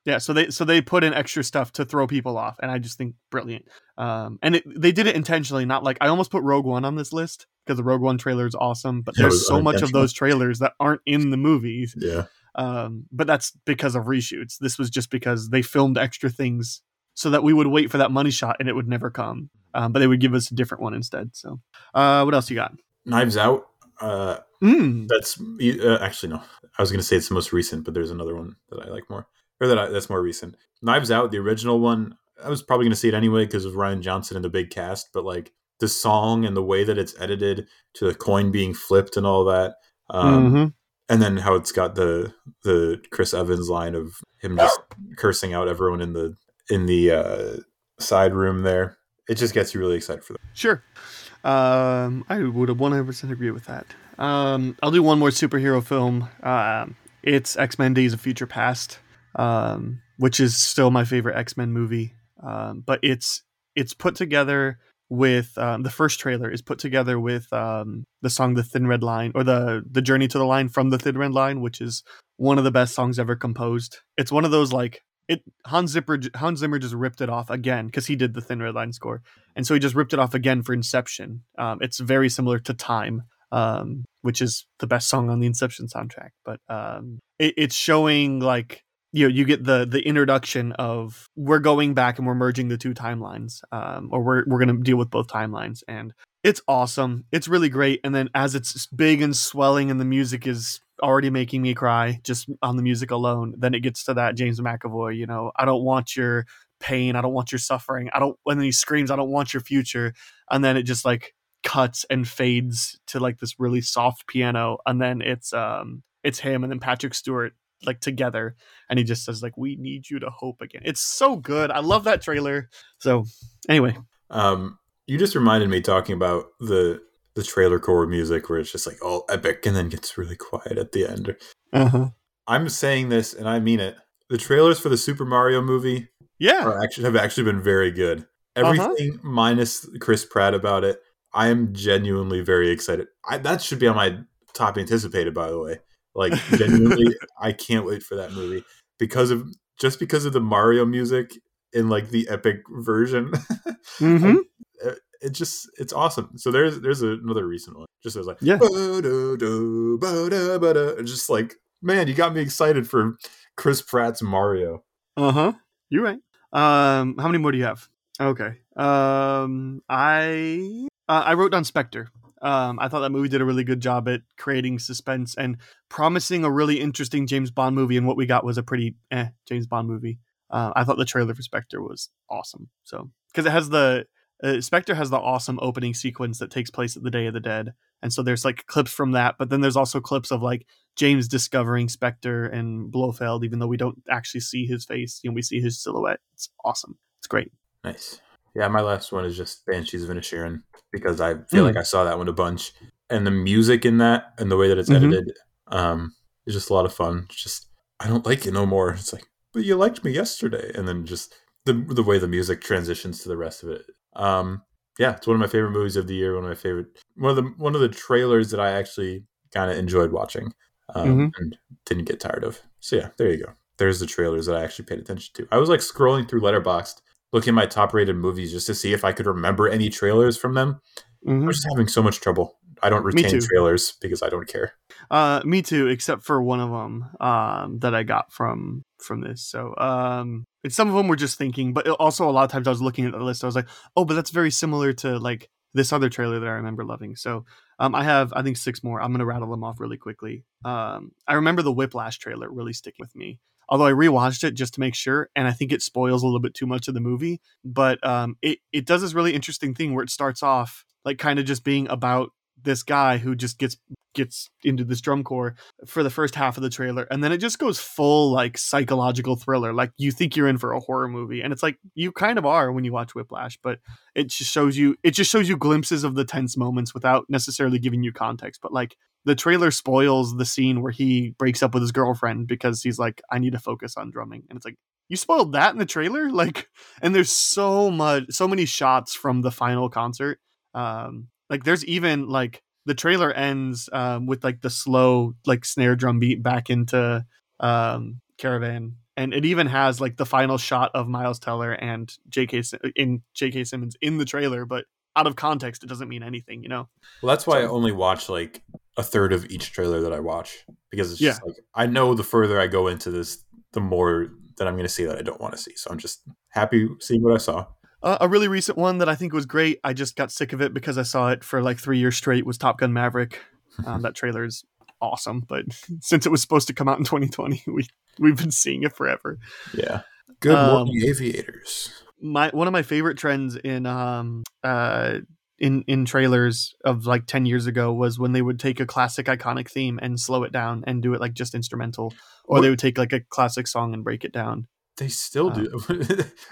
Yeah, so they so they put in extra stuff to throw people off, and I just think brilliant. Um, and it, they did it intentionally, not like I almost put Rogue One on this list because the Rogue One trailer is awesome, but Yeah, there's so much of those trailers that aren't in the movies Yeah. um, but that's because of reshoots. This was just because they filmed extra things so that we would wait for that money shot and it would never come. Um, but they would give us a different one instead. So, uh, what else you got? Knives Out. Uh, Mm, that's uh, actually no. I was going to say it's the most recent, but there's another one that I like more, or that I, that's more recent. Knives Out, the original one. I was probably going to see it anyway because of Rian Johnson and the big cast, but like the song and the way that it's edited to the coin being flipped and all that. Um, mhm. and then how it's got the the Chris Evans line of him just cursing out everyone in the in the uh, side room there. It just gets you really excited for them. Sure. Um, I would 100% agree with that. Um, I'll do one more superhero film. Um, it's X Men Days of Future Past, um, which is still my favorite X Men movie. Um, but it's it's put together with um, the first trailer is put together with um, the song "The Thin Red Line" or the the Journey to the Line from the Thin Red Line, which is one of the best songs ever composed. It's one of those like it Hans Zimmer Hans Zimmer just ripped it off again because he did the Thin Red Line score and so he just ripped it off again for Inception. Um, it's very similar to Time, um, which is the best song on the Inception soundtrack. But um, it, it's showing like you know you get the the introduction of we're going back and we're merging the two timelines, um, or we're we're gonna deal with both timelines, and it's awesome. It's really great. And then as it's big and swelling, and the music is already making me cry just on the music alone, then it gets to that James McAvoy. You know, I don't want your pain. I don't want your suffering. I don't. When he screams, I don't want your future. And then it just like cuts and fades to like this really soft piano, and then it's um it's him and then Patrick Stewart like together, and he just says like we need you to hope again. It's so good. I love that trailer. So anyway, Um, you just reminded me talking about the the trailer core music where it's just like all epic and then gets really quiet at the end. uh huh. I'm saying this and I mean it. The trailers for the Super Mario movie Yeah. are actually have actually been very good. Everything minus Chris Pratt about it. I am genuinely very excited. I, that should be on my top anticipated, by the way. Like genuinely, I can't wait for that movie because of just because of the Mario music in like the epic version. Mm-hmm. it- it just it's awesome. So there's there's another recent one. Just as like Yeah. Just like man, you got me excited for Chris Pratt's Mario. Uh huh. You're right. Um, how many more do you have? Okay. Um, I uh, I wrote down Spectre. Um, I thought that movie did a really good job at creating suspense and promising a really interesting James Bond movie. And what we got was a pretty eh James Bond movie. Uh, I thought the trailer for Spectre was awesome. So because it has the uh, Spectre has the awesome opening sequence that takes place at the Day of the Dead, and so there's like clips from that. But then there's also clips of like James discovering Spectre and Blofeld, even though we don't actually see his face, you know, we see his silhouette. It's awesome. It's great. Nice. Yeah, my last one is just Banshees of Inisherin because I feel Mm. like I saw that one a bunch, and the music in that and the way that it's Mhm. edited, um, is just a lot of fun. It's just I don't like it no more. It's like, but you liked me yesterday, and then just the the way the music transitions to the rest of it. Um, yeah, it's one of my favorite movies of the year. One of my favorite one of the one of the trailers that I actually kind of enjoyed watching um, Mhm. and didn't get tired of. So yeah, there you go. There's the trailers that I actually paid attention to. I was like scrolling through Letterboxd, looking at my top rated movies just to see if I could remember any trailers from them. Mhm. I'm just having so much trouble. I don't retain trailers because I don't care. Uh, me too, except for one of them um, that I got from from this. So um, and some of them were just thinking, but also a lot of times I was looking at the list. I was like, oh, but that's very similar to like this other trailer that I remember loving. So um, I have I think six more. I'm gonna rattle them off really quickly. Um, I remember the Whiplash trailer really sticking with me. Although I rewatched it just to make sure, and I think it spoils a little bit too much of the movie. But um, it it does this really interesting thing where it starts off like kind of just being about this guy who just gets gets into this drum corps for the first half of the trailer and then it just goes full like psychological thriller. Like you think you're in for a horror movie and it's like you kind of are when you watch whiplash but it just shows you it just shows you glimpses of the tense moments without necessarily giving you context. But like the trailer spoils the scene where he breaks up with his girlfriend because he's like i need to focus on drumming. And it's like you spoiled that in the trailer? Like and there's so much so many shots from the final concert um like there's even like the trailer ends um, with like the slow like snare drum beat back into um, Caravan, and it even has like the final shot of Miles Teller and J.K. Sim- in J.K. Simmons in the trailer, but out of context, it doesn't mean anything, you know. Well, that's why I only watch like a third of each trailer that I watch because it's just like I know the further I go into this, the more that I'm going to see that I don't want to see. So I'm just happy seeing what I saw. Uh, a really recent one that I think was great. I just got sick of it because I saw it for like three years straight. Was Top Gun Maverick. Um, that trailer is awesome, but since it was supposed to come out in 2020, we we've been seeing it forever. Yeah. Good Um, morning, aviators. my one of my favorite trends in um uh in in trailers of like 10 years ago was when they would take a classic iconic theme and slow it down and do it like just instrumental or What- they would take like a classic song and break it down They still uh, do.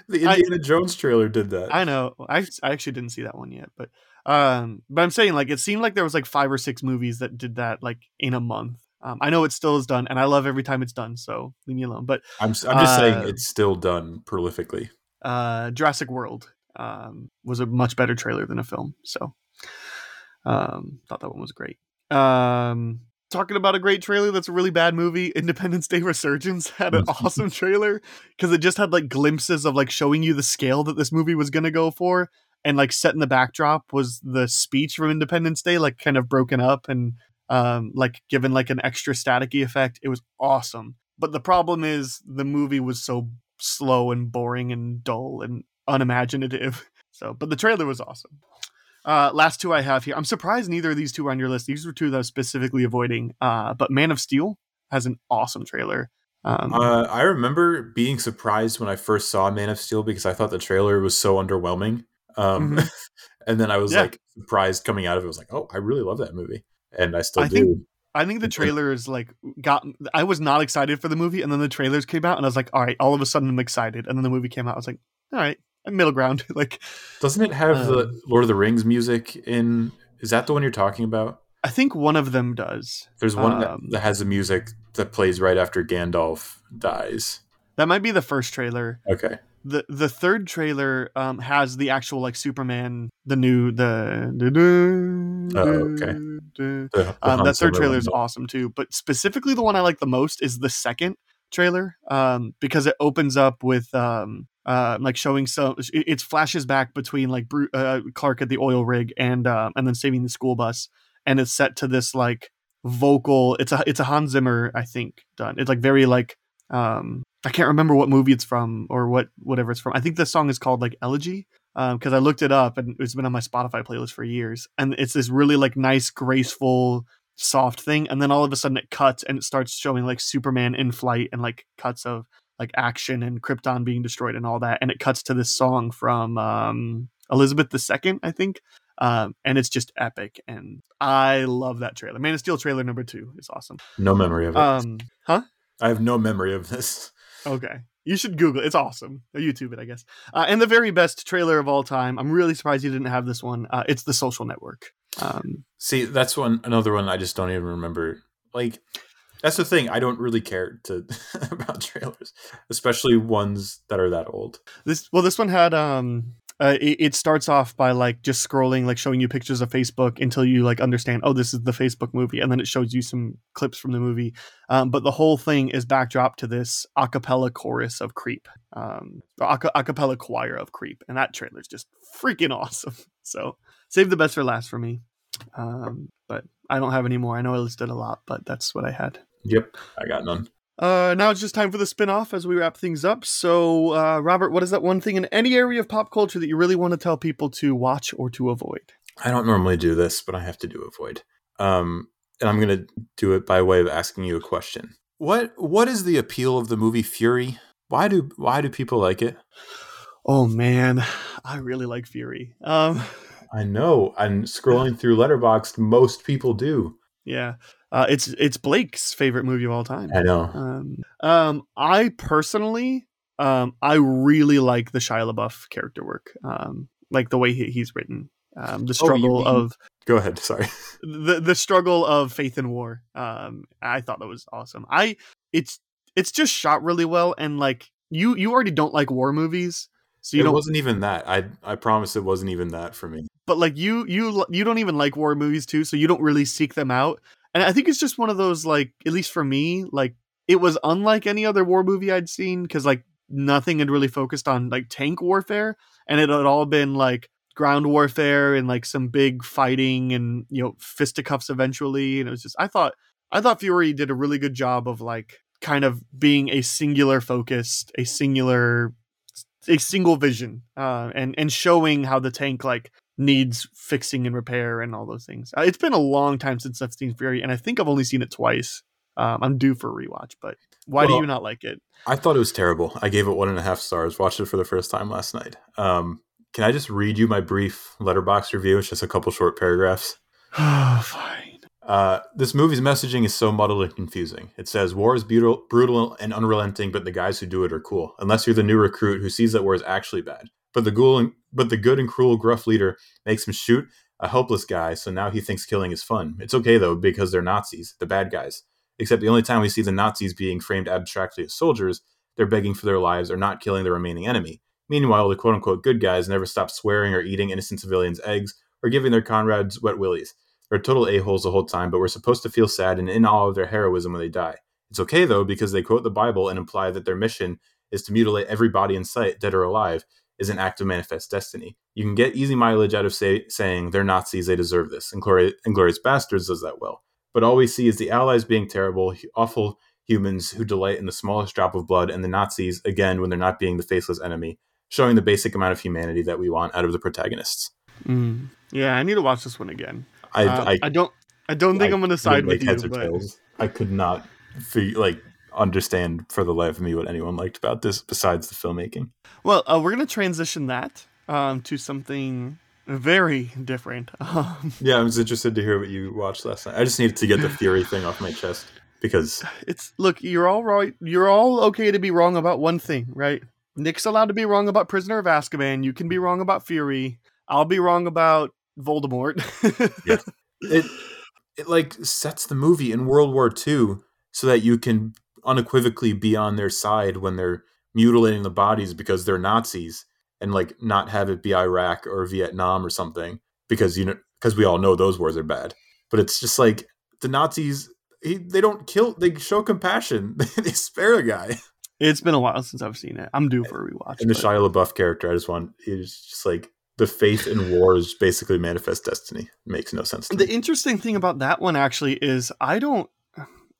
the Indiana Jones trailer did that. i know i i actually didn't see that one yet but um but i'm saying like it seemed like there was like five or six movies that did that like in a month um, I know it still is done, and I love every time it's done. So leave me alone. But I'm, I'm just saying uh, it's still done prolifically. uh, Jurassic World um, was a much better trailer than a film. So um, thought that one was great. Um, talking about a great trailer that's a really bad movie, Independence Day Resurgence had an awesome trailer because it just had like glimpses of like showing you the scale that this movie was gonna go for. And like set in the backdrop was the speech from Independence Day, like kind of broken up and um, like given like an extra staticky effect. It was awesome. But the problem is the movie was so slow and boring and dull and unimaginative. So, but the trailer was awesome. Uh, last two I have here. I'm surprised neither of these two are on your list. These were two that I was specifically avoiding. Uh, but Man of Steel has an awesome trailer. Um, Uh, I remember being surprised when I first saw Man of Steel because I thought the trailer was so underwhelming. Um, Mhm. and then I was Yeah. like surprised coming out of it. I was like, oh, I really love that movie, and I still I do. think- I think the trailers like got. I was not excited for the movie, and then the trailers came out, and I was like, all right. All of a sudden, I'm excited, and then the movie came out. I was like, all right, middle ground. like, Doesn't it have the um, Lord of the Rings music in? Is that the one you're talking about? I think one of them does. There's one that, Um, that has the music that plays right after Gandalf dies. That might be the first trailer. Okay. the the third trailer um has the actual like Superman the new the Oh, okay. the, The- the um, that third trailer is awesome too but specifically the one I like the most is the second trailer um because it opens up with um uh like showing some it, flashes back between like Bru- uh, Clark at the oil rig and um and then saving the school bus and it's set to this like vocal it's a it's a Hans Zimmer I think done it's like very like um I can't remember what movie it's from or what whatever it's from. I think the song is called like Elegy because I looked it up and it's been on my Spotify playlist for years. And it's this really like nice, graceful, soft thing. And then all of a sudden it cuts and it starts showing like Superman in flight and like cuts of like action and Krypton being destroyed and all that. And it cuts to this song from um, Elizabeth II, I think. Um, and it's just epic. And I love that trailer. Man of Steel trailer number two is awesome. No memory of it. Um, huh? I have no memory of this. Okay. You should Google it. It's awesome. Or YouTube it, I guess. Uh, and the very best trailer of all time. I'm really surprised you didn't have this one. Uh, it's The Social Network. Um, See, that's one another one I just don't even remember. Like that's the thing. I don't really care to about trailers, especially ones that are that old. this well, this one had um, uh, it, it starts off by like just scrolling, like showing you pictures of Facebook until you like understand. Oh, this is the Facebook movie, and then it shows you some clips from the movie. Um, but the whole thing is backdrop to this a cappella chorus of Creep, um, a, a cappella choir of Creep, and that trailer is just freaking awesome. So save the best for last for me. Um, but I don't have any more. I know I listed a lot, but that's what I had. Yep, I got none. Uh, now it's just time for the spin-off as we wrap things up. So, uh, Robert, what is that one thing in any area of pop culture that you really want to tell people to watch or to avoid? I don't normally do this, but I have to do avoid. Um, and I'm gonna do it by way of asking you a question. What What is the appeal of the movie Fury? Why do Why do people like it? Oh man, I really like Fury. Um, I know. I'm scrolling through Letterboxd, most people do. Yeah, uh, it's it's Blake's favorite movie of all time. I know. Um, um, I personally, um, I really like the Shia LaBeouf character work. Um, like the way he, he's written. Um, the Oh, struggle mean- of Go ahead. Sorry. the the struggle of faith and war. Um, I thought that was awesome. I it's it's just shot really well, and like you you already don't like war movies, so you it don't. wasn't even that. I I promise it wasn't even that for me. But like you you you don't even like war movies too, so you don't really seek them out. And I think it's just one of those like at least for me like it was unlike any other war movie I'd seen because like nothing had really focused on like tank warfare, and it had all been like ground warfare and like some big fighting and you know fisticuffs eventually. And it was just i thought i thought fury did a really good job of like kind of being a singular focused a singular a single vision uh and and showing how the tank like needs fixing and repair and all those things uh, it's been a long time since i've seen fury and i think i've only seen it twice um, i'm due for a rewatch but why do you not like it I thought it was terrible. I gave it one and a half stars. Watched it for the first time last night. Um, can I just read you my brief Letterboxd review? It's just a couple short paragraphs. fine Uh, this movie's messaging is so muddled and confusing. It says war is brutal, brutal and unrelenting, but the guys who do it are cool. Unless you're the new recruit who sees that war is actually bad. But the ghoul and, but the good and cruel gruff leader makes him shoot a helpless guy, so now he thinks killing is fun. It's okay though because they're Nazis, the bad guys. Except the only time we see the Nazis being framed abstractly as soldiers, they're begging for their lives or not killing the remaining enemy. Meanwhile, the quote unquote good guys never stop swearing or eating innocent civilians' eggs or giving their comrades wet willies. They're total a-holes the whole time, but we're supposed to feel sad and in awe of their heroism when they die. It's okay though, because they quote the Bible and imply that their mission is to mutilate every body in sight, dead or alive, is an act of manifest destiny. You can get easy mileage out of say, saying they're Nazis, they deserve this. And Glori- Inglourious Basterds does that well. But all we see is the Allies being terrible, awful humans who delight in the smallest drop of blood, and the Nazis, again, when they're not being the faceless enemy, showing the basic amount of humanity that we want out of the protagonists. Mm. yeah i need to watch this one again I, Uh, I, I don't I don't think I I'm going to side with make heads you, or but tails. I could not fig- like understand for the life of me what anyone liked about this besides the filmmaking. well, uh, we're going to transition that um, to something very different. Um, Yeah, I was interested to hear what you watched last night. I just needed to get the Fury thing off my chest because it's look, you're all right. You're all okay to be wrong about one thing, right? Nick's allowed to be wrong about Prisoner of Azkaban. You can be wrong about Fury. I'll be wrong about Voldemort. Yeah. it it like sets the movie in World War II so that you can unequivocally be on their side when they're mutilating the bodies because they're Nazis and like not have it be Iraq or Vietnam or something because you know because we all know those wars are bad. But it's just like the Nazis he, they don't kill they show compassion. they spare a guy. it's been a while since I've seen it. I'm due for a rewatch. And the but- Shia LaBeouf character, I just want is just like the faith in war is basically manifest destiny. makes no sense to the me. interesting thing about that one actually is I don't.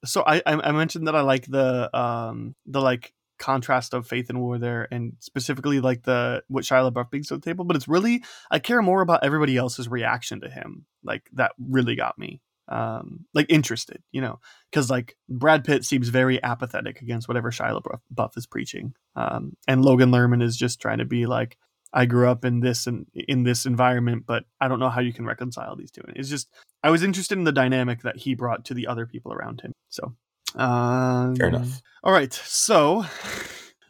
So I I mentioned that I like the um the like contrast of faith and war there, and specifically like the what Shia LaBeouf brings to the table. But it's really I care more about everybody else's reaction to him. Like that really got me um like interested, you know, because like Brad Pitt seems very apathetic against whatever Shia LaBeouf is preaching, um, and Logan Lerman is just trying to be like I grew up in this and in this environment, but I don't know how you can reconcile these two. It's just I was interested in the dynamic that he brought to the other people around him. So, um, Fair enough. All right, so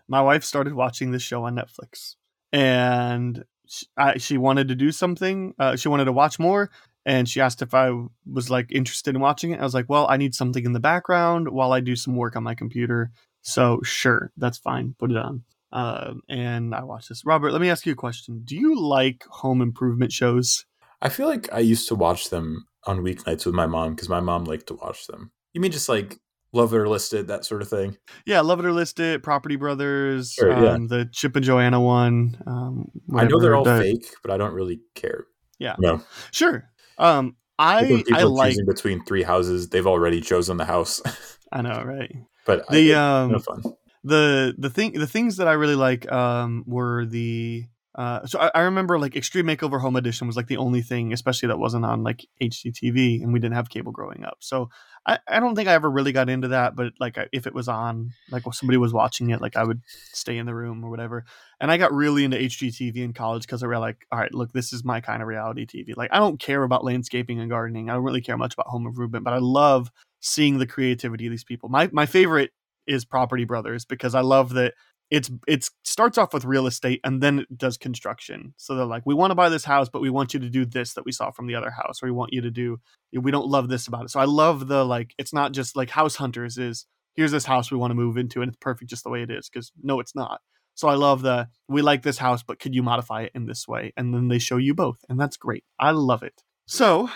my wife started watching this show on Netflix, and she, I, she wanted to do something. Uh, she wanted to watch more, and she asked if I was like interested in watching it. I was like, "Well, I need something in the background while I do some work on my computer." So, sure, that's fine. Put it on. Um, and I watched this. Robert, let me ask you a question. Do you like home improvement shows? I feel like I used to watch them on weeknights with my mom because my mom liked to watch them. You mean just like Love It or List It, that sort of thing? Yeah, Love It or List It, Property Brothers, Sure, yeah. um, the Chip and Joanna one. Um, I know they're all the- fake, but I don't really care. Yeah. No. Sure. Um, I I like. between three houses, they've already chosen the house. I know, right? but The I, um no fun. The the thing the things that I really like um were the Uh, so I, I remember like Extreme Makeover Home Edition was like the only thing, especially that wasn't on like HGTV, and we didn't have cable growing up. So I, I don't think I ever really got into that. But like I- if it was on, like if somebody was watching it, like I would stay in the room or whatever. And I got really into HGTV in college because I realized like, all right, look, this is my kind of reality TV. Like I don't care about landscaping and gardening. I don't really care much about home improvement, but I love seeing the creativity of these people. My my favorite is Property Brothers because I love that it's it's starts off with real estate and then it does construction. So they're like, we want to buy this house, but we want you to do this that we saw from the other house, or we want you to do we don't love this about it. So I love the like it's not just like house hunters is here's this house we want to move into and it's perfect just the way it is because no it's not. So I love the we like this house, but could you modify it in this way? And then they show you both, and that's great. I love it. So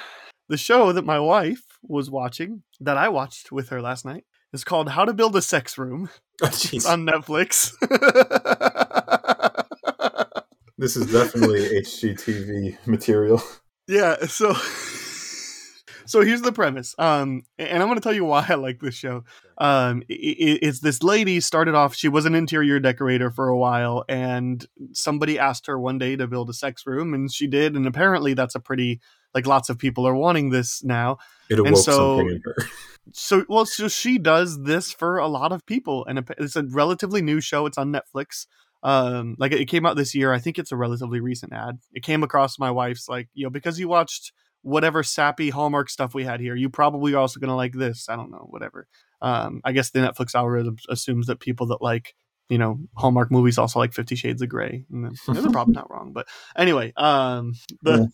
the show that my wife was watching that I watched with her last night is called How to Build a Sex Room. Oh, It's on Netflix. This is definitely HGTV material. yeah, so so here's the premise. Um and I'm going to tell you why I like this show. Um i i- it's this lady started off she was an interior decorator for a while and somebody asked her one day to build a sex room and she did and apparently that's a pretty like lots of people are wanting this now. It awoke so- something in her. So well so she does this for a lot of people and it's a relatively new show it's on netflix. Um like it came out this year i think it's a relatively recent ad. It came across my wife's like you know because you watched whatever sappy hallmark stuff we had here you probably are also going to like this i don't know whatever. Um i guess the netflix algorithm assumes that people that like you know hallmark movies also like 50 shades of gray and they're probably not wrong but anyway um the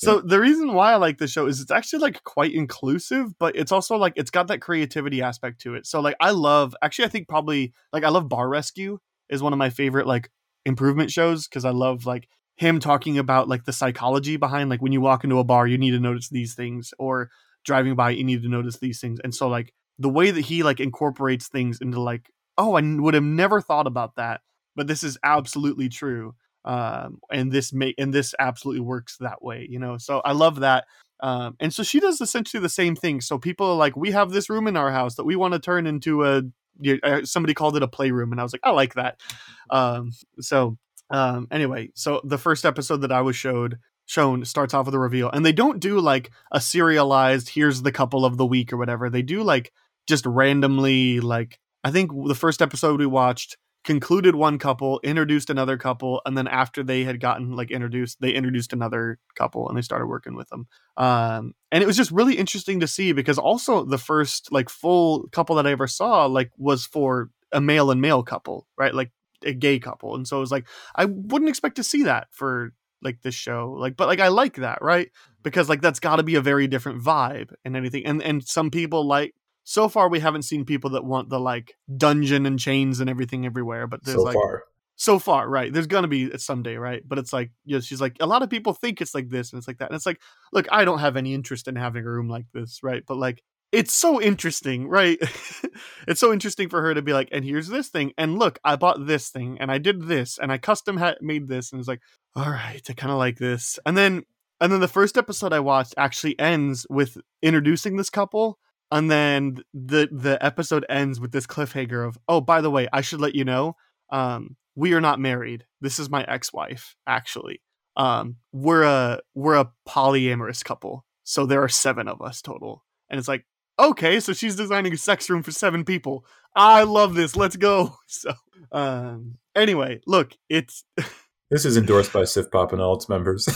so the reason why I like this show is it's actually like quite inclusive, but it's also like it's got that creativity aspect to it. So like I love actually I think probably like I love Bar Rescue is one of my favorite like improvement shows because I love like him talking about like the psychology behind like when you walk into a bar you need to notice these things or driving by you need to notice these things. And so like the way that he like incorporates things into like oh I would have never thought about that, but this is absolutely true um and this may and this absolutely works that way you know so i love that um and so she does essentially the same thing so people are like we have this room in our house that we want to turn into a you- uh, somebody called it a playroom and i was like i like that um so um anyway so the first episode that i was showed shown starts off with a reveal and they don't do like a serialized here's the couple of the week or whatever they do like just randomly like i think the first episode we watched concluded one couple, introduced another couple, and then after they had gotten like introduced, they introduced another couple and they started working with them. Um, and it was just really interesting to see because also the first like full couple that I ever saw like was for a male and male couple, right? Like a gay couple. And so it was like I wouldn't expect to see that for like this show. Like, but like I like that, right? Because like that's gotta be a very different vibe and anything. And and some people like so far we haven't seen people that want the like dungeon and chains and everything everywhere but there's so like far. so far right there's gonna be it someday right but it's like you know, she's like a lot of people think it's like this and it's like that and it's like look i don't have any interest in having a room like this right but like it's so interesting right it's so interesting for her to be like and here's this thing and look i bought this thing and i did this and i custom ha- made this and it's like all right i kind of like this and then and then the first episode i watched actually ends with introducing this couple and then the the episode ends with this cliffhanger of oh by the way i should let you know um we are not married. This is my ex-wife actually. Um we're a we're a polyamorous couple. So there are seven of us total. And it's like okay so she's designing a sex room for seven people. I love this. Let's go. So um anyway look it's This is endorsed by Sif Pop and all its members.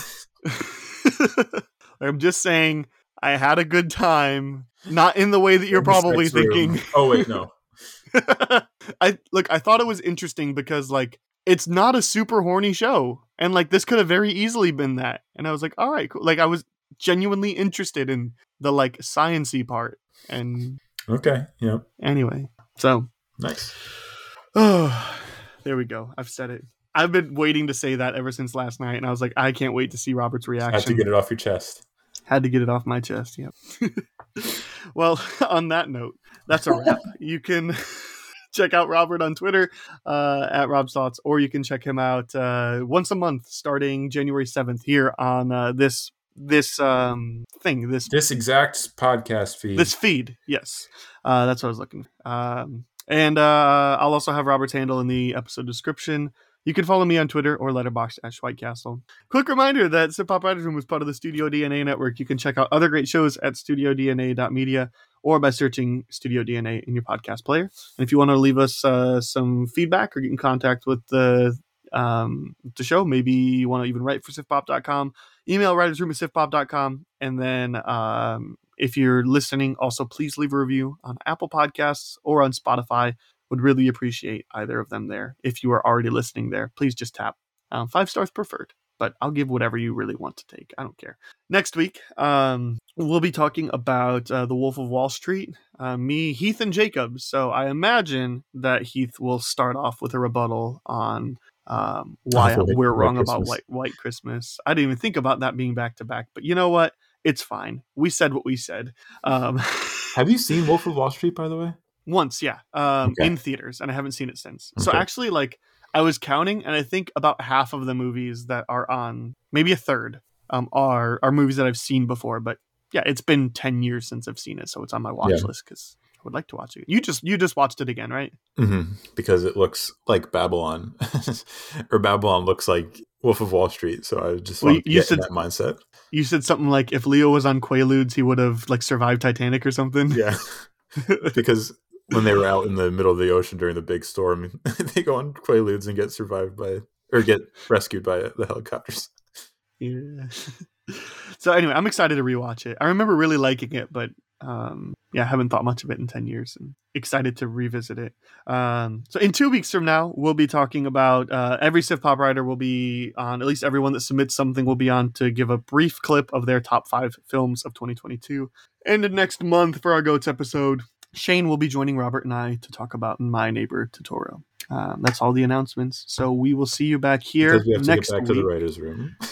i'm just saying i had a good time not in the way that you're probably thinking Oh wait, no. I look, I thought it was interesting because like it's not a super horny show. And like this could have very easily been that. And I was like, all right, cool. Like I was genuinely interested in the like sciency part. And Okay. Yep. anyway. So Nice. oh there we go. I've said it. I've been waiting to say that ever since last night, and I was like, I can't wait to see Robert's reaction. Had to get it off your chest. Had to get it off my chest. Yep. well, on that note, that's a wrap. you can check out Robert on Twitter uh, at Rob's Thoughts, or you can check him out uh, once a month starting January seventh here on uh, this this um, thing this This exact podcast feed. this feed. Yes, uh, that's what I was looking. Um, and uh, I'll also have Robert's handle in the episode description. You can follow me on Twitter or Letterboxd at Schweitcastle. Quick reminder that Sif Pop Writers Room is part of the Studio DNA network. You can check out other great shows at studiodna.media or by searching Studio DNA in your podcast player. And if you want to leave us uh, some feedback or get in contact with the um, the show, maybe you want to even write for sifpop.com, email writersroom at sifpop.com. And then um, if you're listening, also please leave a review on Apple Podcasts or on Spotify. Would really appreciate either of them there. If you are already listening there, please just tap um, five stars preferred. But I'll give whatever you really want to take. I don't care. Next week, um, we'll be talking about uh, The Wolf of Wall Street. Uh, me, Heath, and Jacob. So I imagine that Heath will start off with a rebuttal on um, why we're wrong about White White Christmas. I didn't even think about that being back to back. But you know what? It's fine. We said what we said. Um, Have you seen Wolf of Wall Street, by the way? Once, yeah, um, Okay. in theaters, and I haven't seen it since. So actually, like I was counting, and I think about half of the movies that are on, maybe a third, um, are are movies that I've seen before. But yeah, it's been ten years since I've seen it, so it's on my watch Yeah. list because I would like to watch it. You just you just watched it again, right? hmm Because it looks like Babylon, or Babylon looks like Wolf of Wall Street. So I just Well, you said- that mindset. You said something like if Leo was on Quaaludes, he would have like survived Titanic or something. Yeah, because when they were out in the middle of the ocean during the big storm, they go on Quaaludes and get survived by or get rescued by the helicopters. Yeah. so anyway, I'm excited to rewatch it. I remember really liking it, but um, yeah, I haven't thought much of it in ten years, and excited to revisit it. Um, so in two weeks from now, we'll be talking about uh, every Sif Pop writer will be on. At least everyone that submits something will be on to give a brief clip of their top five films of 2022. And next month for our Goats episode, Shane will be joining Robert and I to talk about My Neighbor Totoro. Um, that's all the announcements. So we will see you back here have to next get back to the writers' room.